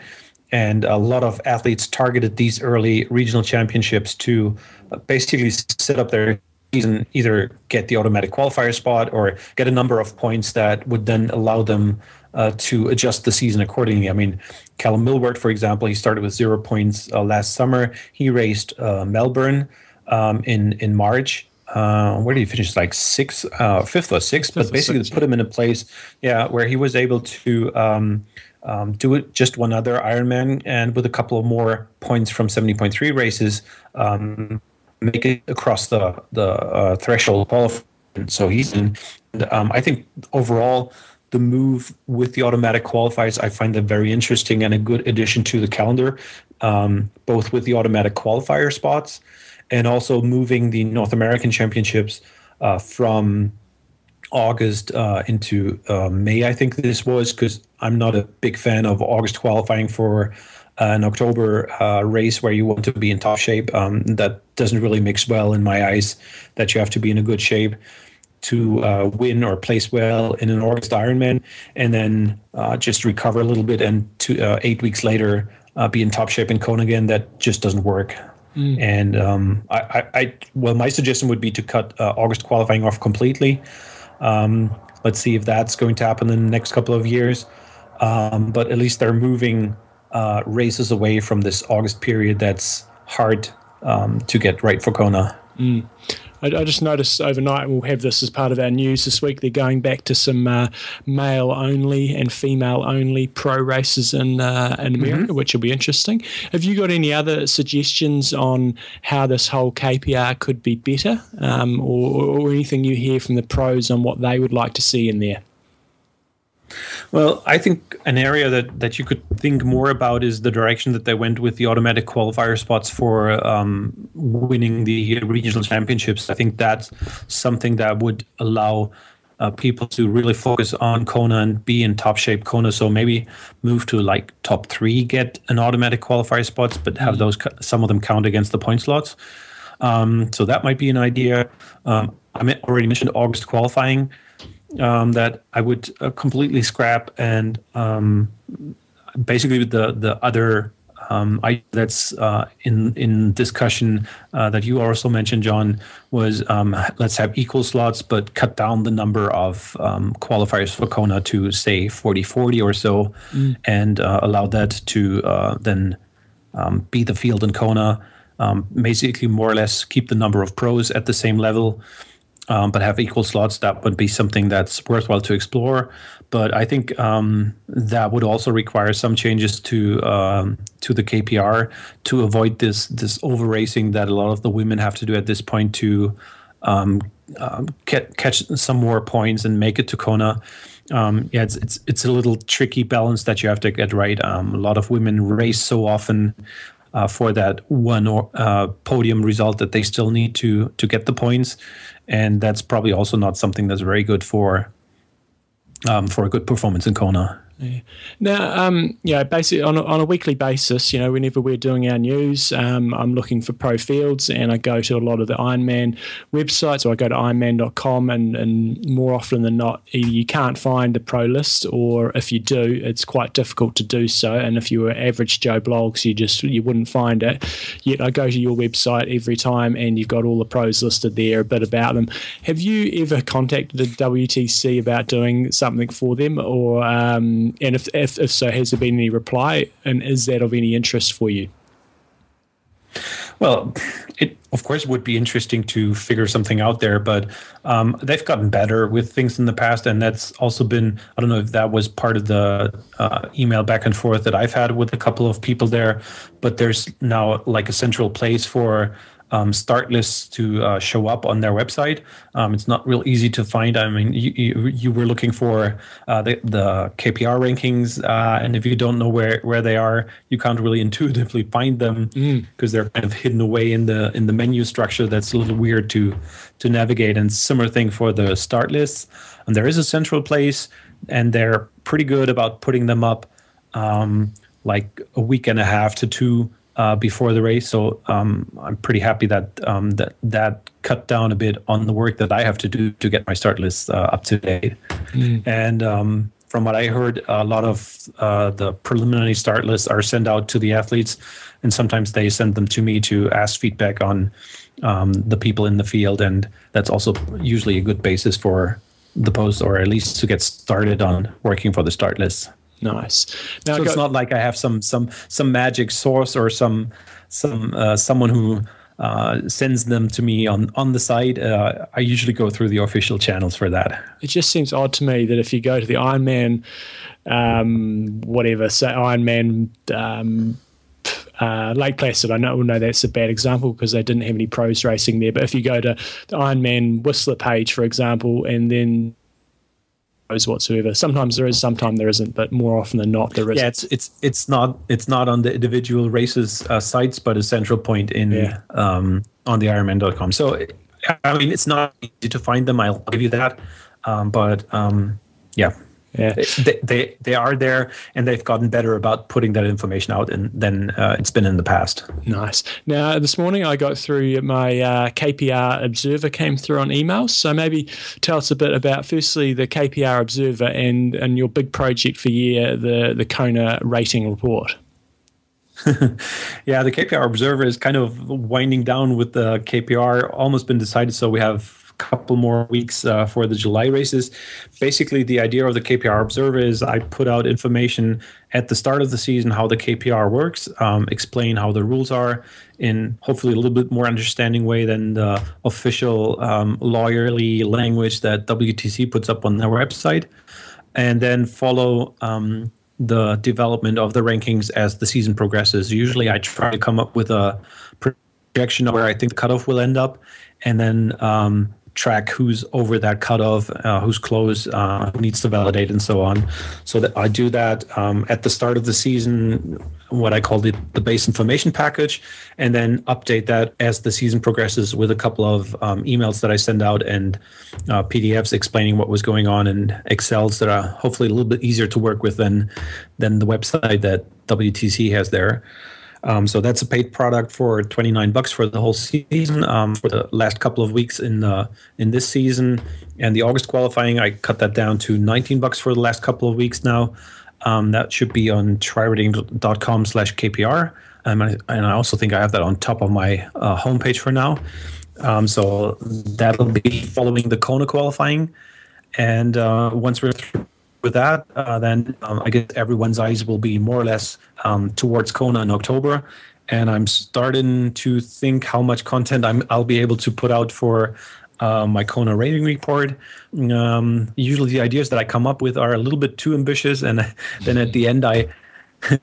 And a lot of athletes targeted these early regional championships to uh, basically set up their season, either get the automatic qualifier spot or get a number of points that would then allow them uh, to adjust the season accordingly. I mean, Callum Millward, for example, he started with zero points uh, last summer. He raced uh, Melbourne um, in in March, uh, where did he finish? Like sixth, uh, fifth or sixth, fifth but basically sixth. put him in a place, yeah, where he was able to um, um, do it just one other Ironman and with a couple of more points from 70.3 races, um, make it across the the uh, threshold qualifying. So he's in. Um, I think overall, the move with the automatic qualifiers, I find that very interesting and a good addition to the calendar, um, both with the automatic qualifier spots and also moving the North American Championships uh, from August uh, into uh, May. I think this was because I'm not a big fan of August qualifying for an October uh, race where you want to be in top shape. Um, that doesn't really mix well in my eyes. That you have to be in a good shape to uh, win or place well in an August Ironman, and then uh, just recover a little bit, and to, eight weeks later be in top shape in Kona again. That just doesn't work. Mm. And um, I, I, I, well, my suggestion would be to cut uh, August qualifying off completely. Um, let's see if that's going to happen in the next couple of years. Um, but at least they're moving uh, races away from this August period that's hard um, to get right for Kona. Mm. I, I, just noticed overnight, we'll have this as part of our news this week. They're going back to some uh, male only and female only pro races in uh, in. America, mm-hmm. which will be interesting. Have you got any other suggestions on how this whole KPR could be better, um, or, or anything you hear from the pros on what they would like to see in there? Well, I think an area that, that you could think more about is the direction that they went with the automatic qualifier spots for um, winning the regional championships. I think that's something that would allow uh, people to really focus on Kona and be in top shape Kona. So maybe move to like top three, get an automatic qualifier spots, but have those some of them count against the point slots. Um, so that might be an idea. Um, I already mentioned August qualifying um, that I would uh, completely scrap and um, basically the the other um, I, that's uh, in in discussion uh, that you also mentioned, John, was um, let's have equal slots, but cut down the number of um, qualifiers for Kona to say 40 40 or so, mm. and uh, allow that to uh, then um, be the field in Kona. Um, basically, more or less keep the number of pros at the same level um, but have equal slots, that would be something that's worthwhile to explore. But I think um, that would also require some changes to um, to the KPR to avoid this this over racing that a lot of the women have to do at this point to um, uh, catch some more points and make it to Kona. Um, yeah, it's it's it's a little tricky balance that you have to get right. Um, a lot of women race so often uh, for that one or, uh, podium result that they still need to to get the points, and that's probably also not something that's very good for um, for a good performance in Kona. Yeah. Now, um, yeah, basically on a, on a weekly basis, you know, whenever we're doing our news, um, I'm looking for pro fields and I go to a lot of the Ironman websites or I go to ironman.com and, and more often than not, you can't find the pro list or if you do, it's quite difficult to do so. And if you were average Joe blogs, you just, you wouldn't find it. Yet I go to your website every time and you've got all the pros listed there, a bit about them. Have you ever contacted the WTC about doing something for them or, um, and if, if, if so, has there been any reply? And is that of any interest for you? Well, it of course would be interesting to figure something out there, but um, they've gotten better with things in the past, and that's also been I don't know if that was part of the uh, email back and forth that I've had with a couple of people there, but there's now like a central place for um, start lists to uh, show up on their website. Um, it's not real easy to find. I mean, you, you, you were looking for uh, the, the KPR rankings, uh, and if you don't know where, where they are, you can't really intuitively find them because mm. they're kind of hidden away in the in the menu structure. That's a little weird to to navigate. And similar thing for the start lists. And there is a central place, and they're pretty good about putting them up. Um, like a week and a half to two uh, before the race. So um, I'm pretty happy that um, that that cut down a bit on the work that I have to do to get my start list uh, up to date. Mm. And um, from what I heard, a lot of uh, the preliminary start lists are sent out to the athletes, and sometimes they send them to me to ask feedback on um, the people in the field, and that's also usually a good basis for the post, or at least to get started on working for the start list. Nice. Now, so it's not like I have some some some magic source or some some uh, someone who uh, sends them to me on on the site. Uh, I usually go through the official channels for that. It just seems odd to me that if you go to the Ironman, um, whatever, say Ironman. Um, uh, Lake Placid, I know, know that's a bad example because they didn't have any pros racing there. But if you go to the Ironman Whistler page, for example, and then whatsoever. Sometimes there is, sometimes there isn't, but more often than not, there is. Yeah, it's it's it's not it's not on the individual races uh, sites, but a central point in yeah. um, on the Ironman.com. So, I mean, it's not easy to find them. I'll give you that, um, but um, yeah, yeah. They, they, they are there and they've gotten better about putting that information out in, than uh, it's been in the past. Nice. Now, this morning I got through my uh, KPR Observer came through on email. So maybe tell us a bit about, firstly, the KPR Observer and, and your big project for year, the, the Kona rating report. yeah, the KPR Observer is kind of winding down with the KPR, almost been decided. So we have couple more weeks uh, for the July races. Basically, the idea of the KPR Observer is I put out information at the start of the season how the KPR works, um, explain how the rules are in hopefully a little bit more understanding way than the official um, lawyerly language that WTC puts up on their website, and then follow. Um, the development of the rankings as the season progresses. Usually, I try to come up with a projection of where I think the cutoff will end up, and then um, track who's over that cutoff, uh, who's close, uh, who needs to validate, and so on. So that I do that um, at the start of the season, what I call the, the base information package, and then update that as the season progresses with a couple of um, emails that I send out and uh, PDFs explaining what was going on and Excels that are hopefully a little bit easier to work with than than the website that WTC has there. Um, so that's a paid product for 29 bucks for the whole season. Um, for the last couple of weeks in the in this season and the August qualifying, I cut that down to 19 bucks for the last couple of weeks now. Um, that should be on trirating.com slash KPR. Um, and I also think I have that on top of my uh, homepage for now. Um, so that'll be following the Kona qualifying. And uh, once we're through with that, uh, then um, I guess everyone's eyes will be more or less um, towards Kona in October. And I'm starting to think how much content I'm, I'll be able to put out for uh, my Kona rating report. Um, usually, the ideas that I come up with are a little bit too ambitious, and then at the end, I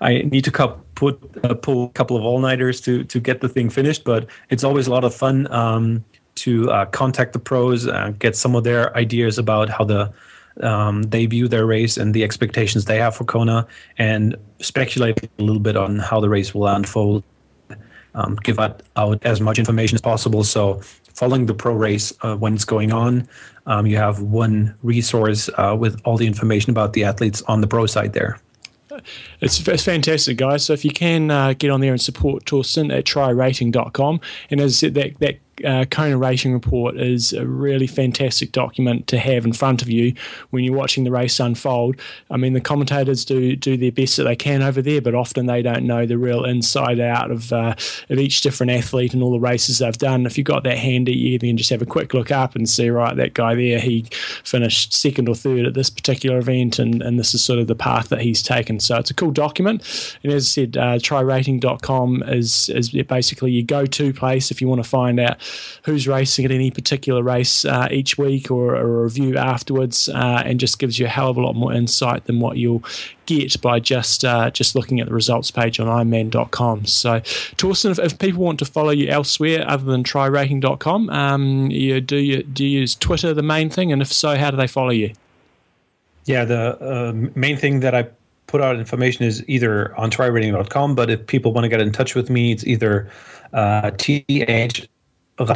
I need to put uh, pull a couple of all nighters to to get the thing finished. But it's always a lot of fun um, to uh, contact the pros, uh, get some of their ideas about how the um, they view their race and the expectations they have for Kona, and speculate a little bit on how the race will unfold. Um, give out, out, as much information as possible. So, following the pro race uh, when it's going on, um, you have one resource uh, with all the information about the athletes on the pro side there. It's, it's fantastic, guys. So if you can uh, get on there and support Torsten at trirating.com. And as I said, that, that uh, Kona Racing Report is a really fantastic document to have in front of you when you're watching the race unfold. I mean, the commentators do do their best that they can over there, but often they don't know the real inside out of uh, of each different athlete and all the races they've done. If you've got that handy, you can just have a quick look up and see, right, that guy there, he finished second or third at this particular event, and, and this is sort of the path that he's taken. So it's a cool document. And as I said, uh, trirating.com is, is basically your go to place if you want to find out who's racing at any particular race uh, each week or, a review afterwards, uh, and just gives you a hell of a lot more insight than what you'll get by just uh, just looking at the results page on Ironman.com. So, Torsten, if, if, people want to follow you elsewhere other than trirating.com, um, you, do you do you use Twitter the main thing, and if so, how do they follow you? Yeah, the uh, main thing that I put out information is either on trirating.com, but if people want to get in touch with me, it's either uh, th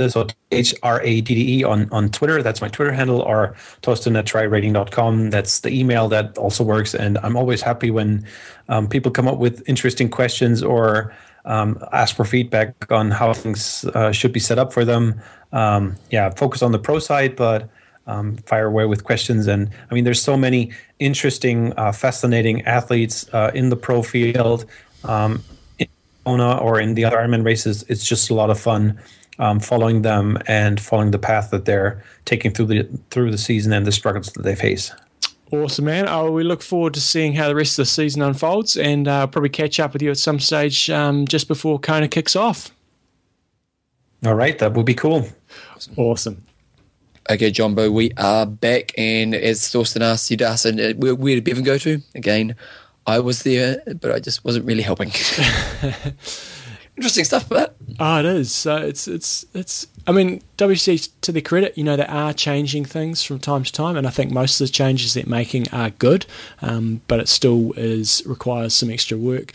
so H R A D D E on, on Twitter. That's my Twitter handle, or Torsten at trirating.com. That's the email that also works. And I'm always happy when um, people come up with interesting questions or um, ask for feedback on how things uh, should be set up for them. Um, yeah, focus on the pro side, but um, fire away with questions. And I mean, there's so many interesting, uh, fascinating athletes uh, in the pro field. Um, in or in the other Ironman races, it's just a lot of fun um, following them and following the path that they're taking through the through the season and the struggles that they face. Awesome, man. Oh, we look forward to seeing how the rest of the season unfolds and uh, probably catch up with you at some stage um, just before Kona kicks off. All right, that would be cool. Awesome. Okay, Jumbo, we are back. And as Torsten asked you, Dustin, uh, where, where did Bevan go to? Again, I was there, but I just wasn't really helping. interesting stuff, but oh, it is. So it's it's it's. I mean, WC to their credit, you know, they are changing things from time to time, and I think most of the changes they're making are good, um, but it still is requires some extra work.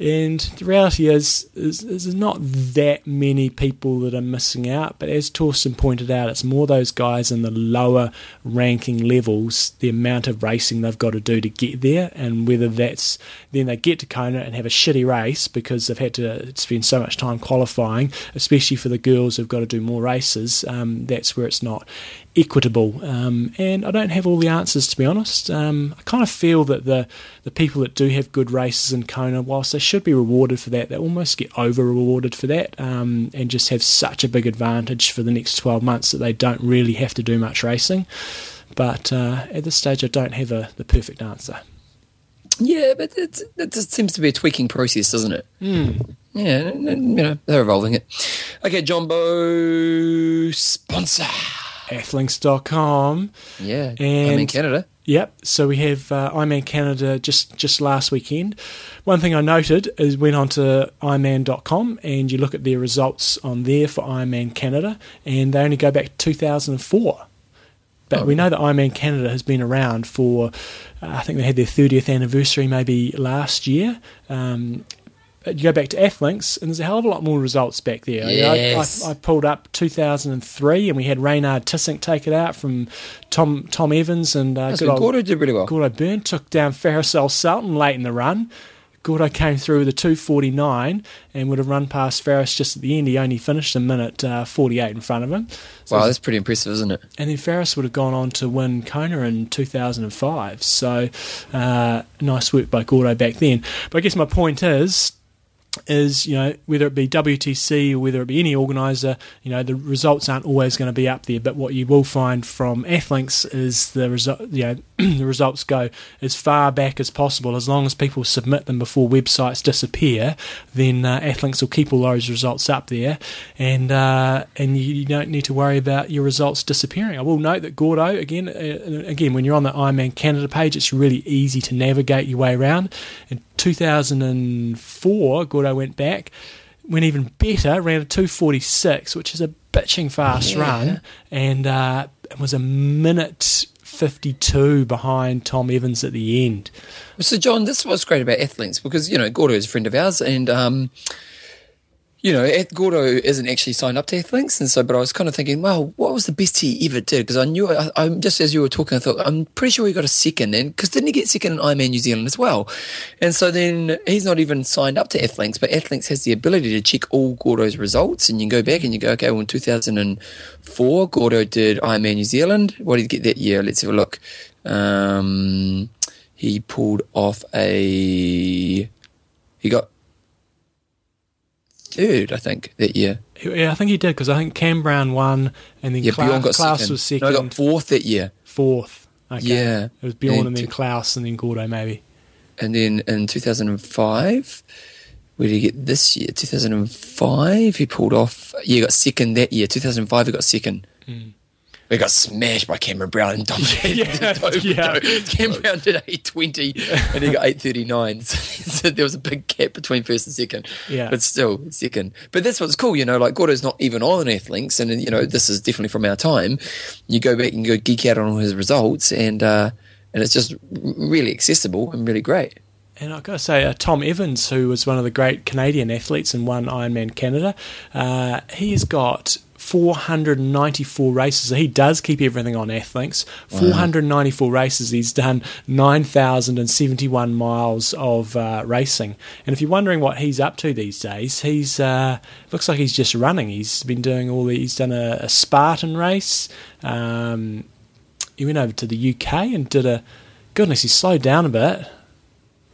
And the reality is, is, is there's not that many people that are missing out. But as Torsten pointed out, it's more those guys in the lower ranking levels, the amount of racing they've got to do to get there, and whether that's then they get to Kona and have a shitty race because they've had to spend so much time qualifying, especially for the girls who've got to do more races. Um, that's where it's not equitable? Um, and I don't have all the answers to be honest. Um, I kind of feel that the the people that do have good races in Kona, whilst they should be rewarded for that, they almost get over rewarded for that, um, and just have such a big advantage for the next twelve months that they don't really have to do much racing. But uh, at this stage, I don't have a, the perfect answer. Yeah, but it's, it just seems to be a tweaking process, doesn't it? Mm. Yeah, you know, they're evolving it. Okay, Jumbo sponsor. Athlinks.com. Yeah, and I'm in Canada. Yep. So we have uh, Ironman Canada just just last weekend. One thing I noted is went on to Ironman.com and you look at their results on there for Ironman Canada, and they only go back to 2004. But oh, we know that Ironman Canada has been around for, uh, I think they had their 30th anniversary maybe last year. Um, you go back to Athlinks, and there's a hell of a lot more results back there. Yes. I, I, I, pulled up 2003, and we had Raynard Tissink take it out from Tom Tom Evans, and uh, good old, Gordo did really well. Gordo Byrne took down Faris Al-Sultan late in the run. Gordo came through with a 249 and would have run past Faris just at the end. He only finished a minute uh, 48 in front of him. So wow, that's pretty impressive, isn't it? And then Faris would have gone on to win Kona in 2005. So uh, nice work by Gordo back then. But I guess my point is is you know whether it be WTC or whether it be any organizer, you know the results aren't always going to be up there. But what you will find from Athlinks is the result. You know the results go as far back as possible. As long as people submit them before websites disappear, then uh, Athlinks will keep all those results up there, and uh, and you, don't need to worry about your results disappearing. I will note that Gordo again, uh, again when you're on the Ironman Canada page, it's really easy to navigate your way around. And 2004, Gordo went back, went even better, ran a 246, which is a bitching fast yeah. run, and uh, it was a minute 52 behind Tom Evans at the end. So, John, this was great about Athlinks because, you know, Gordo is a friend of ours, and um, you know, Gordo isn't actually signed up to Athlinks, and so, but I was kind of thinking, well, what was the best he ever did? Because I knew, I, I, just as you were talking, I thought, I'm pretty sure he got a second, and because didn't he get second in Ironman New Zealand as well? And so then he's not even signed up to Athlinks, but Athlinks has the ability to check all Gordo's results, and you can go back and you go, okay, well, in 2004, Gordo did Ironman New Zealand. What did he get that year? Let's have a look. Um, he pulled off a, he got third, I think, that year. Yeah, I think he did because I think Cam Brown won, and then yeah, Klaus, Bjorn got Klaus second. was second. No, I got fourth that year. Fourth. Okay. Yeah, it was Bjorn and, and then Klaus and then Gordo maybe. And then in 2005, where did he get this year? 2005, he pulled off. Yeah, he got second that year. 2005, he got second. Mm we got smashed by Cameron Brown and Dom. yeah, yeah. Cameron Brown did 820 and he got 839. So, there was a big gap between first and second. Yeah. But still, second. But that's what's cool, you know, like Gordo's not even on Athlinks. And, you know, this is definitely from our time. You go back and go geek out on all his results and, uh, and it's just really accessible and really great. And I've got to say, uh, Tom Evans, who was one of the great Canadian athletes and won Ironman Canada, uh, he's got 494 races. He does keep everything on Athlinks. 494 races. He's done 9,071 miles of uh, racing. And if you're wondering what he's up to these days, he's uh, looks like he's just running. He's been doing all the. He's done a, a Spartan race. Um, he went over to the UK and did a. Goodness, he's slowed down a bit.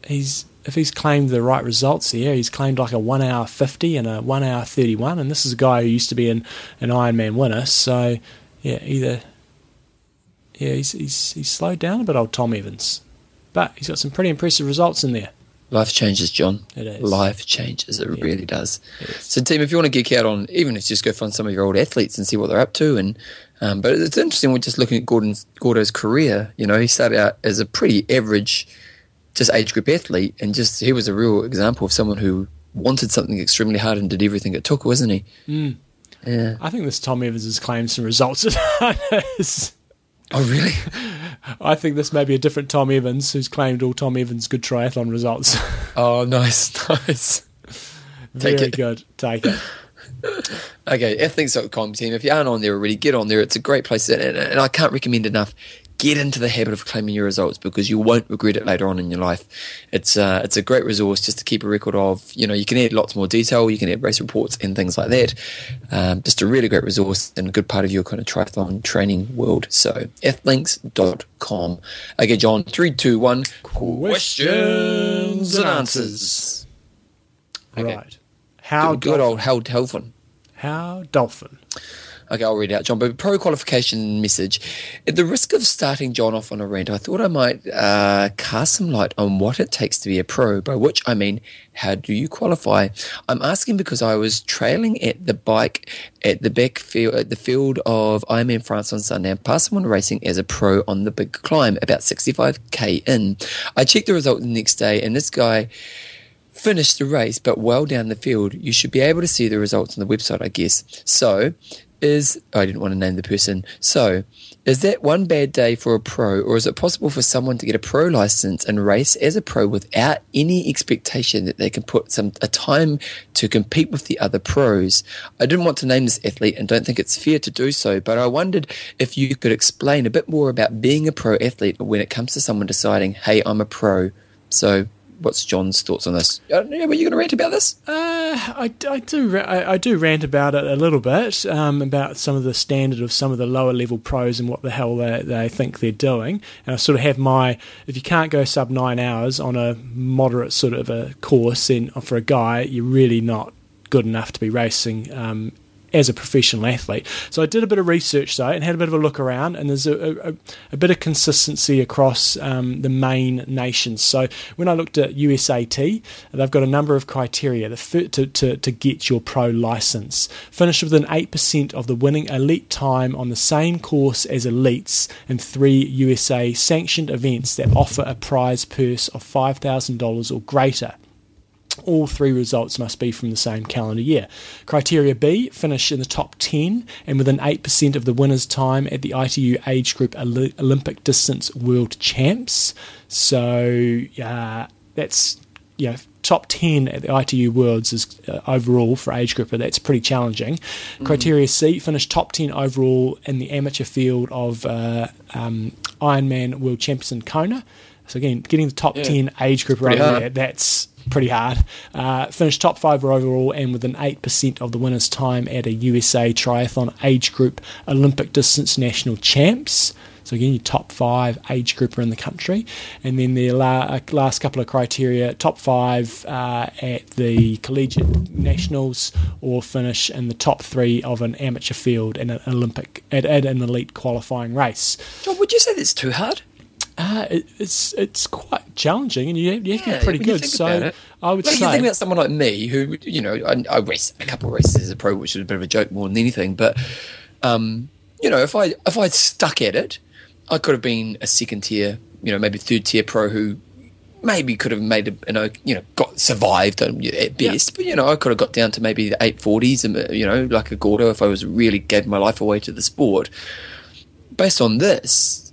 He's if he's claimed the right results here, he's claimed like a one hour fifty and a one hour thirty one, and this is a guy who used to be an an Ironman winner. So yeah, either yeah, he's he's he's slowed down a bit, old Tom Evans, but he's got some pretty impressive results in there. Life changes, John. It is. Life changes. It yeah. really does. So, team, if you want to geek out on, even if you just go find some of your old athletes and see what they're up to, and um, but it's interesting. We're just looking at Gordon's Gordo's career. You know, he started out as a pretty average just age group athlete, and just he was a real example of someone who wanted something extremely hard and did everything it took, wasn't he? Mm. Yeah. I think this Tom Evans has claimed some results at Oh, really? I think this may be a different Tom Evans who's claimed all Tom Evans good triathlon results. oh, nice, nice. Take Very it. good. Take it. okay, athlinks.com team. If you aren't on there already, get on there. It's a great place, and, and I can't recommend enough get into the habit of claiming your results because you won't regret it later on in your life. It's uh, it's a great resource just to keep a record of. You know, you can add lots more detail. You can add race reports and things like that. Um, just a really great resource and a good part of your kind of triathlon training world. So athlinks.com. Okay, John, three, two, one. Questions and answers. Okay. Right. How Good, good dolphin, old Hal Telfin. how dolphin. Okay, I'll read out, John. But pro qualification message. At the risk of starting John off on a rant, I thought I might uh, cast some light on what it takes to be a pro, by which I mean, how do you qualify? I'm asking because I was trailing at the bike at the back field, at the field of Ironman France on Sunday and passed someone racing as a pro on the big climb, about 65k in. I checked the result the next day, and this guy finished the race, but well down the field. You should be able to see the results on the website, I guess. So, is I didn't want to name the person. So, is that one bad day for a pro, or is it possible for someone to get a pro license and race as a pro without any expectation that they can put some a time to compete with the other pros? I didn't want to name this athlete and don't think it's fair to do so, but I wondered if you could explain a bit more about being a pro athlete when it comes to someone deciding, "Hey, I'm a pro." So, what's John's thoughts on this? Uh, were you going to rant about this? Uh, I, I do I, I do rant about it a little bit um, about some of the standard of some of the lower level pros and what the hell they, they think they're doing. And I sort of have my if you can't go sub nine hours on a moderate sort of a course, then for a guy you're really not good enough to be racing. Um, as a professional athlete, so I did a bit of research though and had a bit of a look around, and there's a, a, a bit of consistency across um, the main nations. So when I looked at USAT, they've got a number of criteria to, to, to, get your pro license. Finish within 8% of the winning elite time on the same course as elites in three USA sanctioned events that offer a prize purse of $5,000 or greater. All three results must be from the same calendar year. Criteria B finish in the top 10 and within 8% of the winner's time at the ITU Age Group Olympic Distance World Champs. So uh, that's you know top 10 at the ITU Worlds is uh, overall for age grouper. That's pretty challenging. Mm-hmm. Criteria C finish top 10 overall in the amateur field of uh, um, Ironman World Champions in Kona. So again, getting the top yeah. 10 age grouper over hard. there, that's pretty hard. Uh, finished top five overall and within 8% of the winner's time at a USA Triathlon Age Group Olympic Distance National Champs. So again, your top five age grouper in the country, and then the la- last couple of criteria: top five uh, at the collegiate nationals, or finish in the top three of an amateur field in an Olympic at, at an elite qualifying race. John, would you say that's too hard? Uh, it, it's it's quite challenging, and you, you have to Yeah, be pretty good. So. I would Like you think about someone like me, who you know, I, I raced a couple of races as a pro, which is a bit of a joke more than anything. But um, you know, if I if I'd stuck at it, I could have been a second tier, you know, maybe third tier pro who maybe could have made a, you know, you know, got survived um, at best. But you know, I could have got down to maybe the eight forties, and you know, like a Gordo if I was really gave my life away to the sport. Based on this,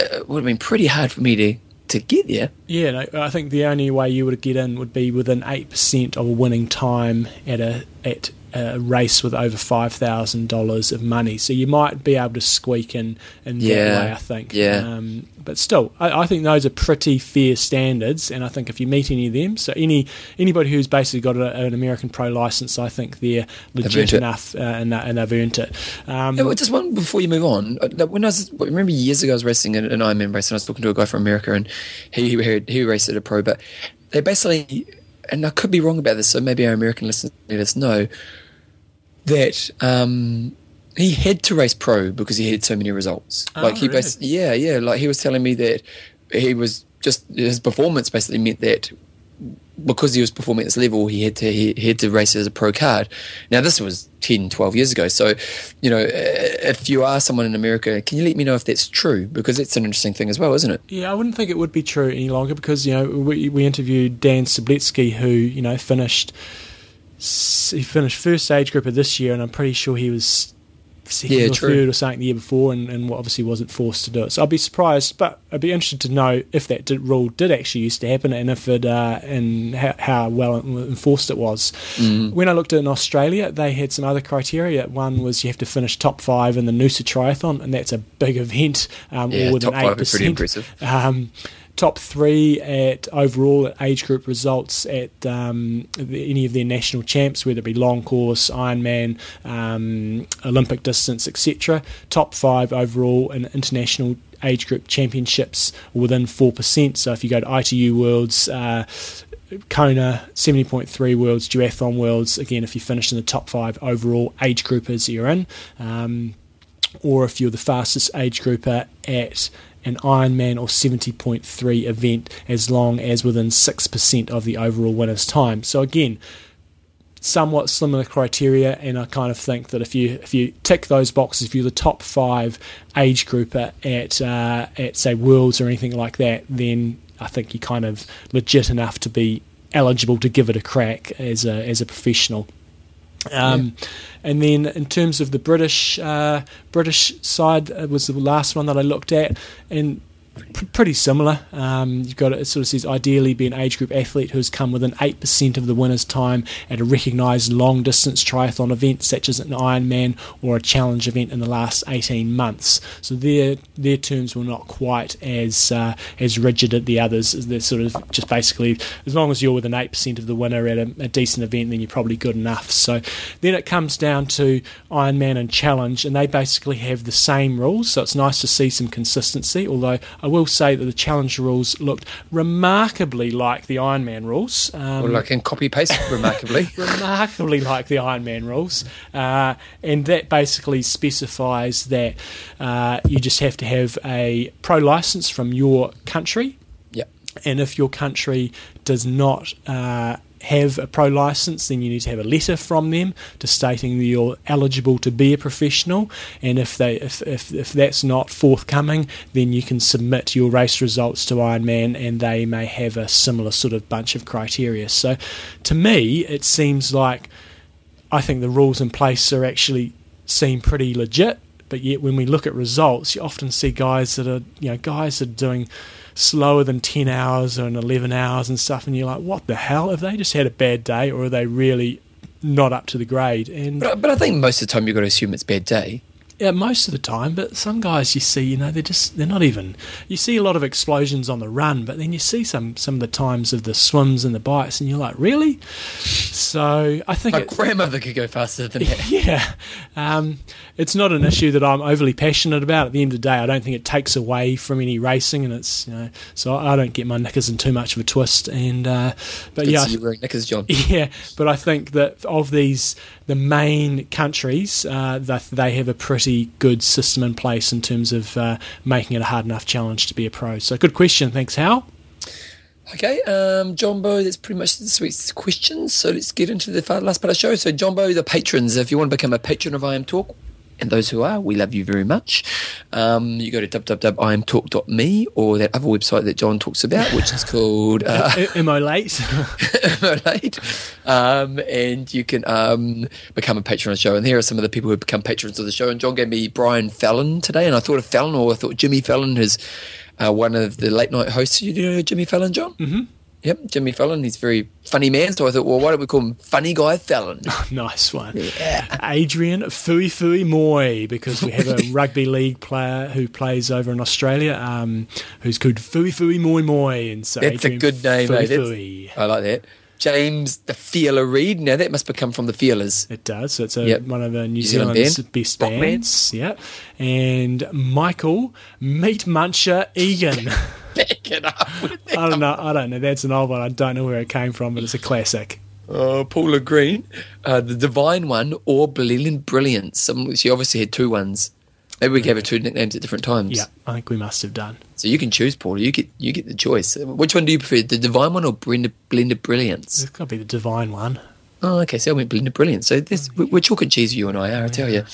it would have been pretty hard for me to to get there. yeah, no, I think the only way you would get in would be within eight percent of a winning time at a at a race with over five thousand dollars of money. So you might be able to squeak in in that Yeah, way. I think. yeah. Um, but still, I, I think those are pretty fair standards, and I think if you meet any of them, so any anybody who's basically got a, an American pro license, I think they're legit enough uh, and, and they've earned it. Um, Yeah, well, just one before you move on. uh, When I was, I remember years ago, I was racing an, an Ironman race, and I was talking to a guy from America, and he he, he raced at a pro, but they basically, and I could be wrong about this, so maybe our American listeners let us know that um, he had to race pro because he had so many results. Oh, like he really? basically, yeah, yeah, like he was telling me that he was just his performance basically meant that because he was performing at this level, he had to he, he had to race as a pro card. Now this was 10, 12 years ago. So, you know, uh, if you are someone in America, can you let me know if that's true? Because it's an interesting thing as well, isn't it? Yeah, I wouldn't think it would be true any longer because you know we, we interviewed Dan Sabletsky, who you know finished he finished first age grouper this year, and I'm pretty sure he was second Yeah, or true. third or something the year before, and, and obviously wasn't forced to do it. So I'd be surprised, but I'd be interested to know if that did, rule did actually used to happen, and if it uh, and how, how well enforced it was. Mm. When I looked at in Australia, they had some other criteria. One was you have to finish top five in the Noosa Triathlon, and that's a big event, um, Yeah, all within top eight five is pretty percent. Top three at overall at age group results at um, any of their national champs, whether it be long course, Ironman, um, Olympic distance, etc. Top five overall in international age group championships within four percent. So if you go to ITU Worlds. Uh, Kona 70.3 Worlds, Duathlon Worlds. Again, if you finish in the top five overall age groupers, you're in. Um, or if you're the fastest age grouper at an Ironman or 70.3 event, as long as within 6% of the overall winner's time. So, again, somewhat similar criteria, and I kind of think that if you if you tick those boxes, if you're the top five age grouper at uh, at say Worlds or anything like that, then I think you're kind of legit enough to be eligible to give it a crack as a as a professional. Um, And then in terms of the British uh, British side uh, was the last one that I looked at, and pr- pretty similar. Um, you've got it sort of says ideally be an age group athlete who's come within eight percent of the winner's time at a recognised long distance triathlon event such as an Ironman or a challenge event in the last eighteen months. So their their terms were not quite as uh, as rigid as the others. They're sort of just basically as long as you're within eight percent of the winner at a, a decent event, then you're probably good enough. So then it comes down to Ironman and Challenge, and they basically have the same rules. So it's nice to see some consistency. Although I will say that the Challenge rules looked remarkably like the Ironman rules. Um, Or like in copy paste, remarkably. remarkably like the Ironman rules, uh, and that basically specifies that uh, you just have to have a pro license from your country, Yep. and if your country does not uh, have a pro license, then you need to have a letter from them to stating that you're eligible to be a professional. And if they if, if, if that's not forthcoming, then you can submit your race results to Ironman, and they may have a similar sort of bunch of criteria. So, to me, it seems like I think the rules in place are actually seem pretty legit. But yet, when we look at results, you often see guys that are, you know, guys that are doing slower than 10 hours or 11 hours and stuff, and you're like, what the hell? Have they just had a bad day or are they really not up to the grade? And But, but I think most of the time you've got to assume it's bad day. yeah, most of the time, but some guys you see, you know, they're just they're not even. You see a lot of explosions on the run, but then you see some some of the times of the swims and the bikes, and you're like, really? So I think My it, grandmother could go faster than that. yeah, um, it's not an issue that I'm overly passionate about. At the end of the day, I don't think it takes away from any racing, and it's you know, so I don't get my knickers in too much of a twist. And uh, but Good yeah, to I see you wearing knickers, John. yeah, but I think that of these, the main countries, uh, that they have a pretty good system in place in terms of uh, making it a hard enough challenge to be a pro. So, good question. Thanks, Hal. Okay, um, Jumbo, that's pretty much this week's questions. So let's get into the last part of the show. So, Jumbo, the patrons, if you want to become a patron of IM Talk, and those who are, we love you very much. Um, you go to www.imtalk.me or that other website that John talks about, which is called uh, Am I late? right? Um, and you can um, become a patron of the show. And here are some of the people who have become patrons of the show. And John gave me Brian Fallon today, and I thought of Fallon, or I thought Jimmy Fallon, who's uh, one of the late night hosts. You know Jimmy Fallon, John? Mm-hmm. Yep, Jimmy Fallon. He's a very funny man. So I thought, well, why don't we call him Funny Guy Fallon? nice one. Adrian Fui Fui Moy, because we have a rugby league player who plays over in Australia um, who's called Fuifui Moimoi. And so That's a good name, Fui eh? Fui. I like that. James the Feeler Reed. Now that must have come from the Feelers. It does. So it's a, Yep. one of the New, New Zealand Zealand's band. best Rock band. bands. Yeah. And Michael Meat Muncher Egan. Back it up. I don't know. I don't know. That's an old one. I don't know where it came from, but it's a classic. Uh, Paula Green, uh, the Divine One, or Brilliant Brilliance. Some, she obviously had two ones. Maybe we gave her two nicknames at different times. Yeah, I think we must have done. So you can choose, Paula. You get you get the choice. Which one do you prefer, the Divine One or Blended, Blender Brilliance? It's got to be the divine one. Oh, okay. So I went Blender Brilliance. So this, we're chalk and cheese, you and I are. I tell you.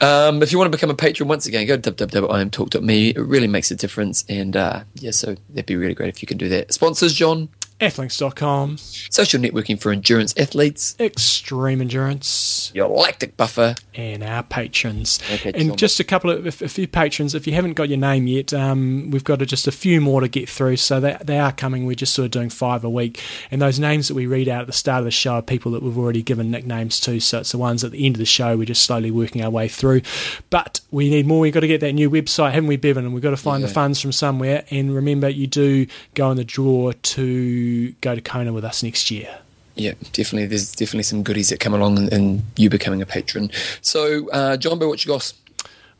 Um, if you want to become a patron, once again, go to www.imtalk.me. It really makes a difference, and uh, yeah, so that'd be really great if you can do that. Sponsors, John. Athlinks.com, social networking for endurance athletes, Extreme Endurance, your lactic buffer, and our patrons. Okay, and John. just a couple of a few patrons. If you haven't got your name yet, um, we've got just a few more to get through. So they, they are coming. We're just sort of doing five a week. And those names that we read out at the start of the show are people that we've already given nicknames to. So it's the ones at the end of the show. We're just slowly working our way through. But we need more. We've got to get that new website, haven't we, Bevan? And we've got to find the funds from somewhere. And remember, you do go in the draw to go to Kona with us next year. Yeah, definitely. There's definitely some goodies that come along and, and you becoming a patron. So, uh, John, what's your goss?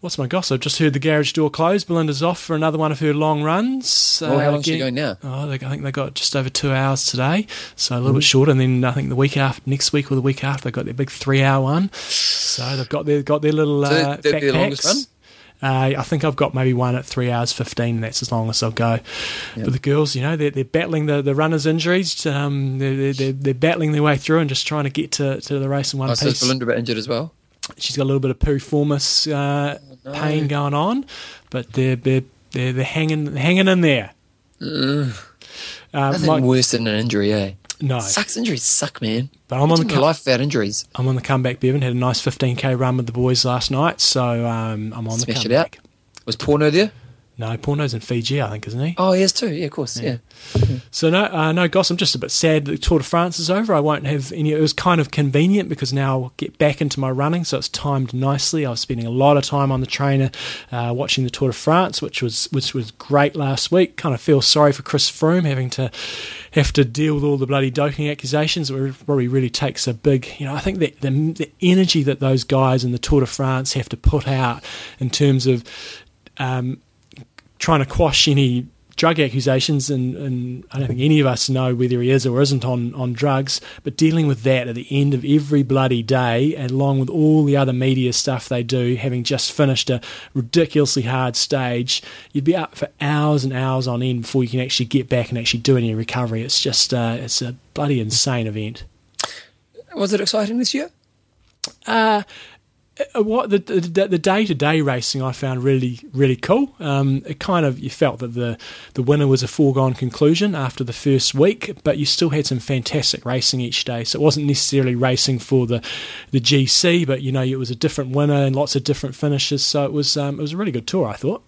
What's my goss? I've just heard the garage door close. Belinda's off for another one of her long runs. Oh, how Uh, long's she going now? Oh, they, I think they got just over two hours today, so a little Mm-hmm. bit shorter. And then I think the week after, next week or the week after, they got their big three-hour one. So they've got their got their little So uh, they're their longest backpacks. run? Uh, I think I've got maybe one at three hours fifteen, and that's as long as I'll go. But the girls, you know, they're, they're battling the, the runners' injuries. Um, they're, they're, they're battling their way through and just trying to get to, to the race in one Oh, so is piece Belinda a bit injured as well? she's got a little bit of piriformis uh, Oh, pain going on, but they're they're they're, they're hanging hanging in there. Uh, Nothing my- worse than an injury, eh? No, Sucks. Injuries suck, man. but I'm on the Imagine co- life without injuries. I'm on the comeback. Bevan had a nice 15k run with the boys last night, so um, I'm on the comeback. Smash it out. Was Porno there? No, Porno's in Fiji, I think, isn't he? Oh, he is too. Yeah, of course. Yeah. So no, uh, no, Goss. I'm just a bit sad that the Tour de France is over. I won't have any. It was kind of convenient because now I'll get back into my running, so it's timed nicely. I was spending a lot of time on the trainer uh, watching the Tour de France, which was which was great last week. Kind of feel sorry for Chris Froome having to have to deal with all the bloody doping accusations. It probably really takes a big, you know. I think that the, the energy that those guys in the Tour de France have to put out in terms of um, trying to quash any drug accusations, and, and I don't think any of us know whether he is or isn't on, on drugs, but dealing with that at the end of every bloody day, along with all the other media stuff they do, having just finished a ridiculously hard stage, you'd be up for hours and hours on end before you can actually get back and actually do any recovery. It's just, uh, it's a bloody insane event. Was it exciting this year? Uh, what the the day to day racing I found really really cool. Um, it kind of you felt that the the winner was a foregone conclusion after the first week, but you still had some fantastic racing each day. So it wasn't necessarily racing for the the GC, but you know it was a different winner and lots of different finishes. So it was um, it was a really good tour, I thought.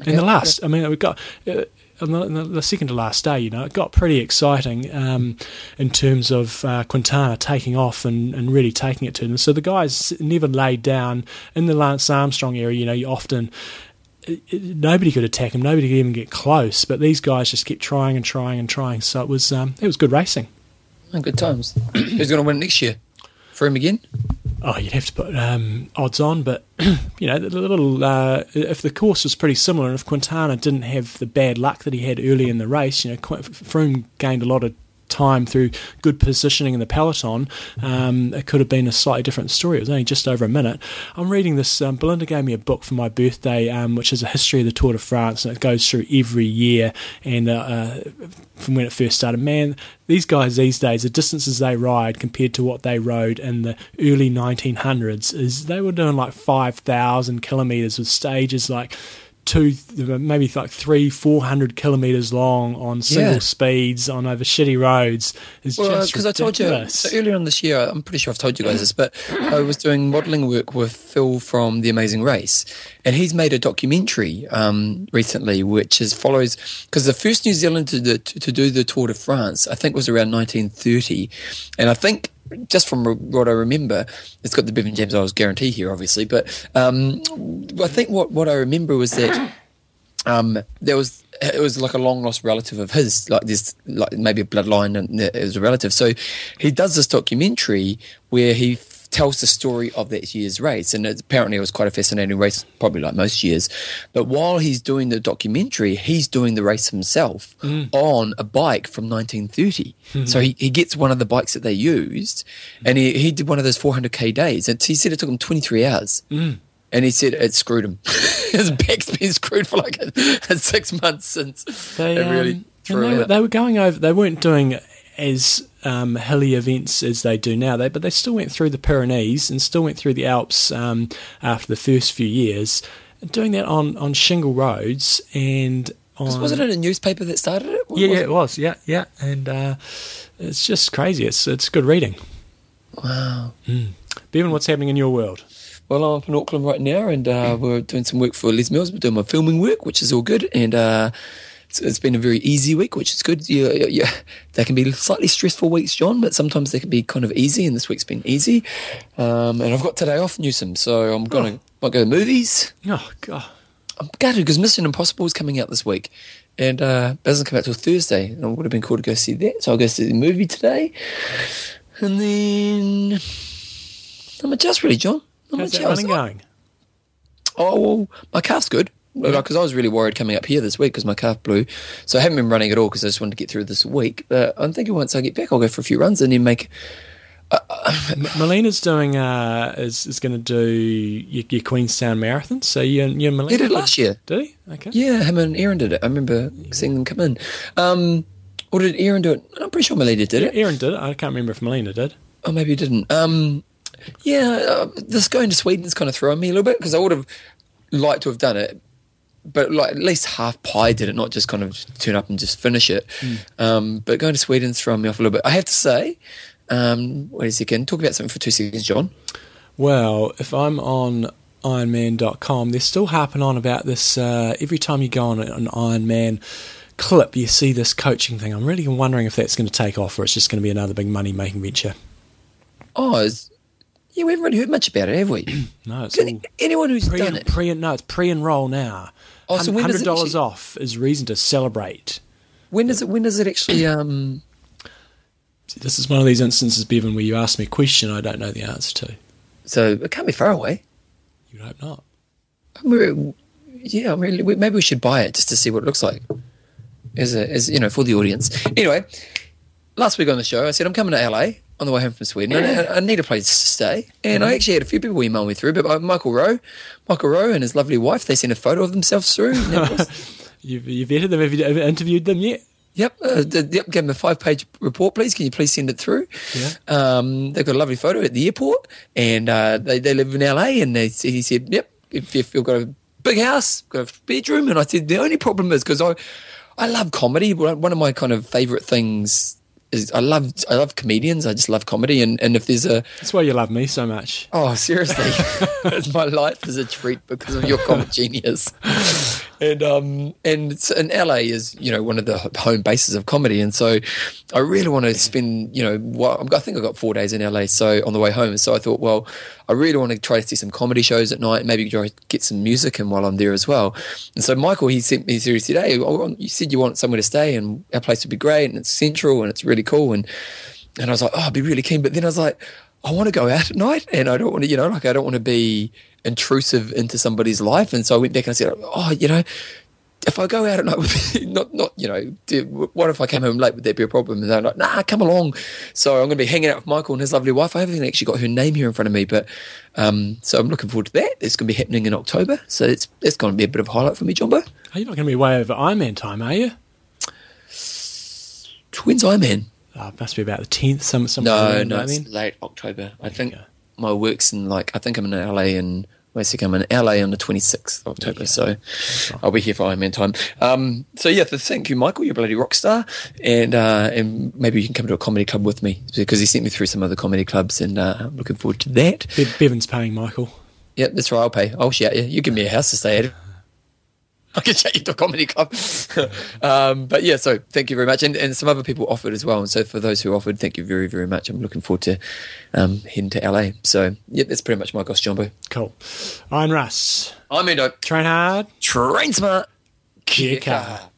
Okay. And the last, I mean, we got. Uh, on the, the- second to last day, you know, it got pretty exciting um, in terms of uh, Quintana taking off and, and really taking it to them. So the guys never laid down in the Lance Armstrong area. You know, you often nobody could attack him, nobody could even get close. But these guys just kept trying and trying and trying. So it was um, it was good racing. Oh, good times. Who's going to win next year? For him again? Oh, you'd have to put um, odds on, but you know, the little uh, if the course was pretty similar, and if Quintana didn't have the bad luck that he had early in the race, you know, Froome gained a lot of time through good positioning in the peloton. Um, it could have been a slightly different story. It was only just over a minute. I'm reading this. Um, Belinda gave me a book for my birthday, um, which is a history of the Tour de France, and it goes through every year and uh, uh, from when it first started. Man, these guys these days, the distances they ride compared to what they rode in the early 1900s is they were doing like 5,000 kilometers with stages like two, maybe like three, four hundred kilometers long on single Yeah. speeds on over shitty roads. Is Well, just because I told you so earlier on this year, I'm pretty sure I've told you guys this, but I was doing modelling work with Phil from The Amazing Race, and he's made a documentary um, recently, which is follows because the first New Zealand to, to to do the Tour de France, I think, was around 1930, and I think. Just from what I remember, it's got the Bevan James Eyles guarantee here, obviously. But um, I think what, what I remember was that um, there was it was like a long lost relative of his, like this, like maybe a bloodline, and it was a relative. So he does this documentary where he tells the story of that year's race, and apparently it was quite a fascinating race, probably like most years. But while he's doing the documentary, he's doing the race himself on a bike from 1930. So he, he gets one of the bikes that they used, and he, he did one of those 400k days, and he said it took him 23 hours. And he said it screwed him. His back's been screwed for like a, six months since. They, it really um, they, were, they were going over. They weren't doing as um, hilly events as they do now. They, but they still went through the Pyrenees and still went through the Alps um, after the first few years, doing that on on shingle roads and on. Was it in a newspaper that started it? What yeah, yeah, it? it was. Yeah, yeah, and uh, it's just crazy. It's it's good reading. Wow. Bevan, what's happening in your world? Well, I'm up in Auckland right now, and uh, we're doing some work for Les Mills. We're doing my filming work, which is all good, and uh, it's, it's been a very easy week, which is good. Yeah, yeah, yeah, they can be slightly stressful weeks, John, but sometimes they can be kind of easy, and this week's been easy. Um, and I've got today off, Newsom, so I'm going to might go to movies. Oh God, I'm gutted because Mission Impossible is coming out this week, and uh, doesn't come out till Thursday, and I would have been cool to go see that. So I'll go see the movie today, and then I'm just really, John. Not how's much that else. running going? Oh, well, my calf's good. Because I was really worried coming up here this week because my calf blew. So I haven't been running at all because I just wanted to get through this week. But I'm thinking once I get back, I'll go for a few runs and then make. M- Melina's doing uh, is is going to do your, your Queenstown Marathon. So you and you and Melina He did it last year. Did he? Okay. Yeah, him and Aaron did it. I remember seeing them come in. Um, or did Aaron do it? I'm pretty sure Melina did it. Aaron did it. I can't remember if Melina did. Oh, maybe he didn't. Um, yeah, uh, this going to Sweden's kind of throwing me a little bit because I would have liked to have done it, but like at least half pie did it, not just kind of turn up and just finish it. Um, but going to Sweden's throwing me off a little bit. I have to say, um, wait a second, talk about something for two seconds, John. Well, if I'm on ironman.com, they're still harping on about this. Uh, every time you go on an Ironman clip, you see this coaching thing. I'm really wondering if that's going to take off or it's just going to be another big money making venture. Oh, is, yeah, we haven't really heard much about it, have we? No, it's all anyone who's pre, done it, pre no, it's pre-enroll now. Oh, so when does hundred it dollars actually- off is reason to celebrate. when does it? When does it actually? Um, This is one of these instances, Bevan, where you ask me a question I don't know the answer to. so it can't be far away. You'd hope not. We're, yeah, I mean, we- maybe we should buy it just to see what it looks like, as a, as you know, for the audience. Anyway, last week on the show, I said I'm coming to LA on the way home from Sweden. and I, I need a place to stay, and I actually had a few people email me through. But uh, Michael Rowe, Michael Rowe, and his lovely wife, they sent a photo of themselves through. and that was- You've, you've vetted them. Have you ever interviewed them yet? Yep, uh, yep. Give them a five-page report, please. Can you please send it through? Yeah. Um, they've got a lovely photo at the airport, and uh, they they live in LA. And they, he said, "Yep, if, if you've got a big house, got a bedroom." And I said, "The only problem is because I I love comedy. One one of my kind of favorite things is I love I love comedians. I just love comedy. And and if there's a That's why you love me so much. Oh, seriously, it's my life is a treat because of your comic genius. And um and and LA is you know one of the home bases of comedy, and so I really want to spend you know I think I got four days in LA, so on the way home. So I thought, well, I really want to try to see some comedy shows at night, maybe get some music in while I'm there as well. And so Michael he sent me a series today. Oh, you said you want somewhere to stay, and our place would be great, and it's central, and it's really cool, and and I was like, oh, I'd be really keen. But then I was like, I want to go out at night and I don't want to, you know, like I don't want to be intrusive into somebody's life. And so I went back and I said, oh, you know, if I go out at night with, not, not, you know, what if I came home late? Would that be a problem? And they're like, nah, come along. So I'm going to be hanging out with Michael and his lovely wife. I haven't actually got her name here in front of me, but, um, so I'm looking forward to that. It's going to be happening in October. So it's, it's going to be a bit of a highlight for me, Jumbo. Are you not going to be way over Ironman time, are you? Twins Ironman. Oh, it must be about the 10th, some, some No, no, it's then. late October. I think. My work's in like I think I'm in LA and basically I'm in LA on the 26th of October, so I'll be here for Ironman time. Um, so yeah, th- thank you, Michael. You're a bloody rock star, and uh, and maybe you can come to a comedy club with me because he sent me through some other comedy clubs, and uh, I'm looking forward to that. Be- Bevan's paying Michael. Yep, that's right. I'll pay. I'll shout you. You give me a house to stay at. I can shout you to a comedy club. um, but yeah, so thank you very much. And, and some other people offered as well. And so for those who offered, thank you very, very much. I'm looking forward to um, heading to LA. So yeah, that's pretty much my goss, Jumbo. Cool. I'm Russ. I'm Endo. Train hard. Train smart. Kia kaha.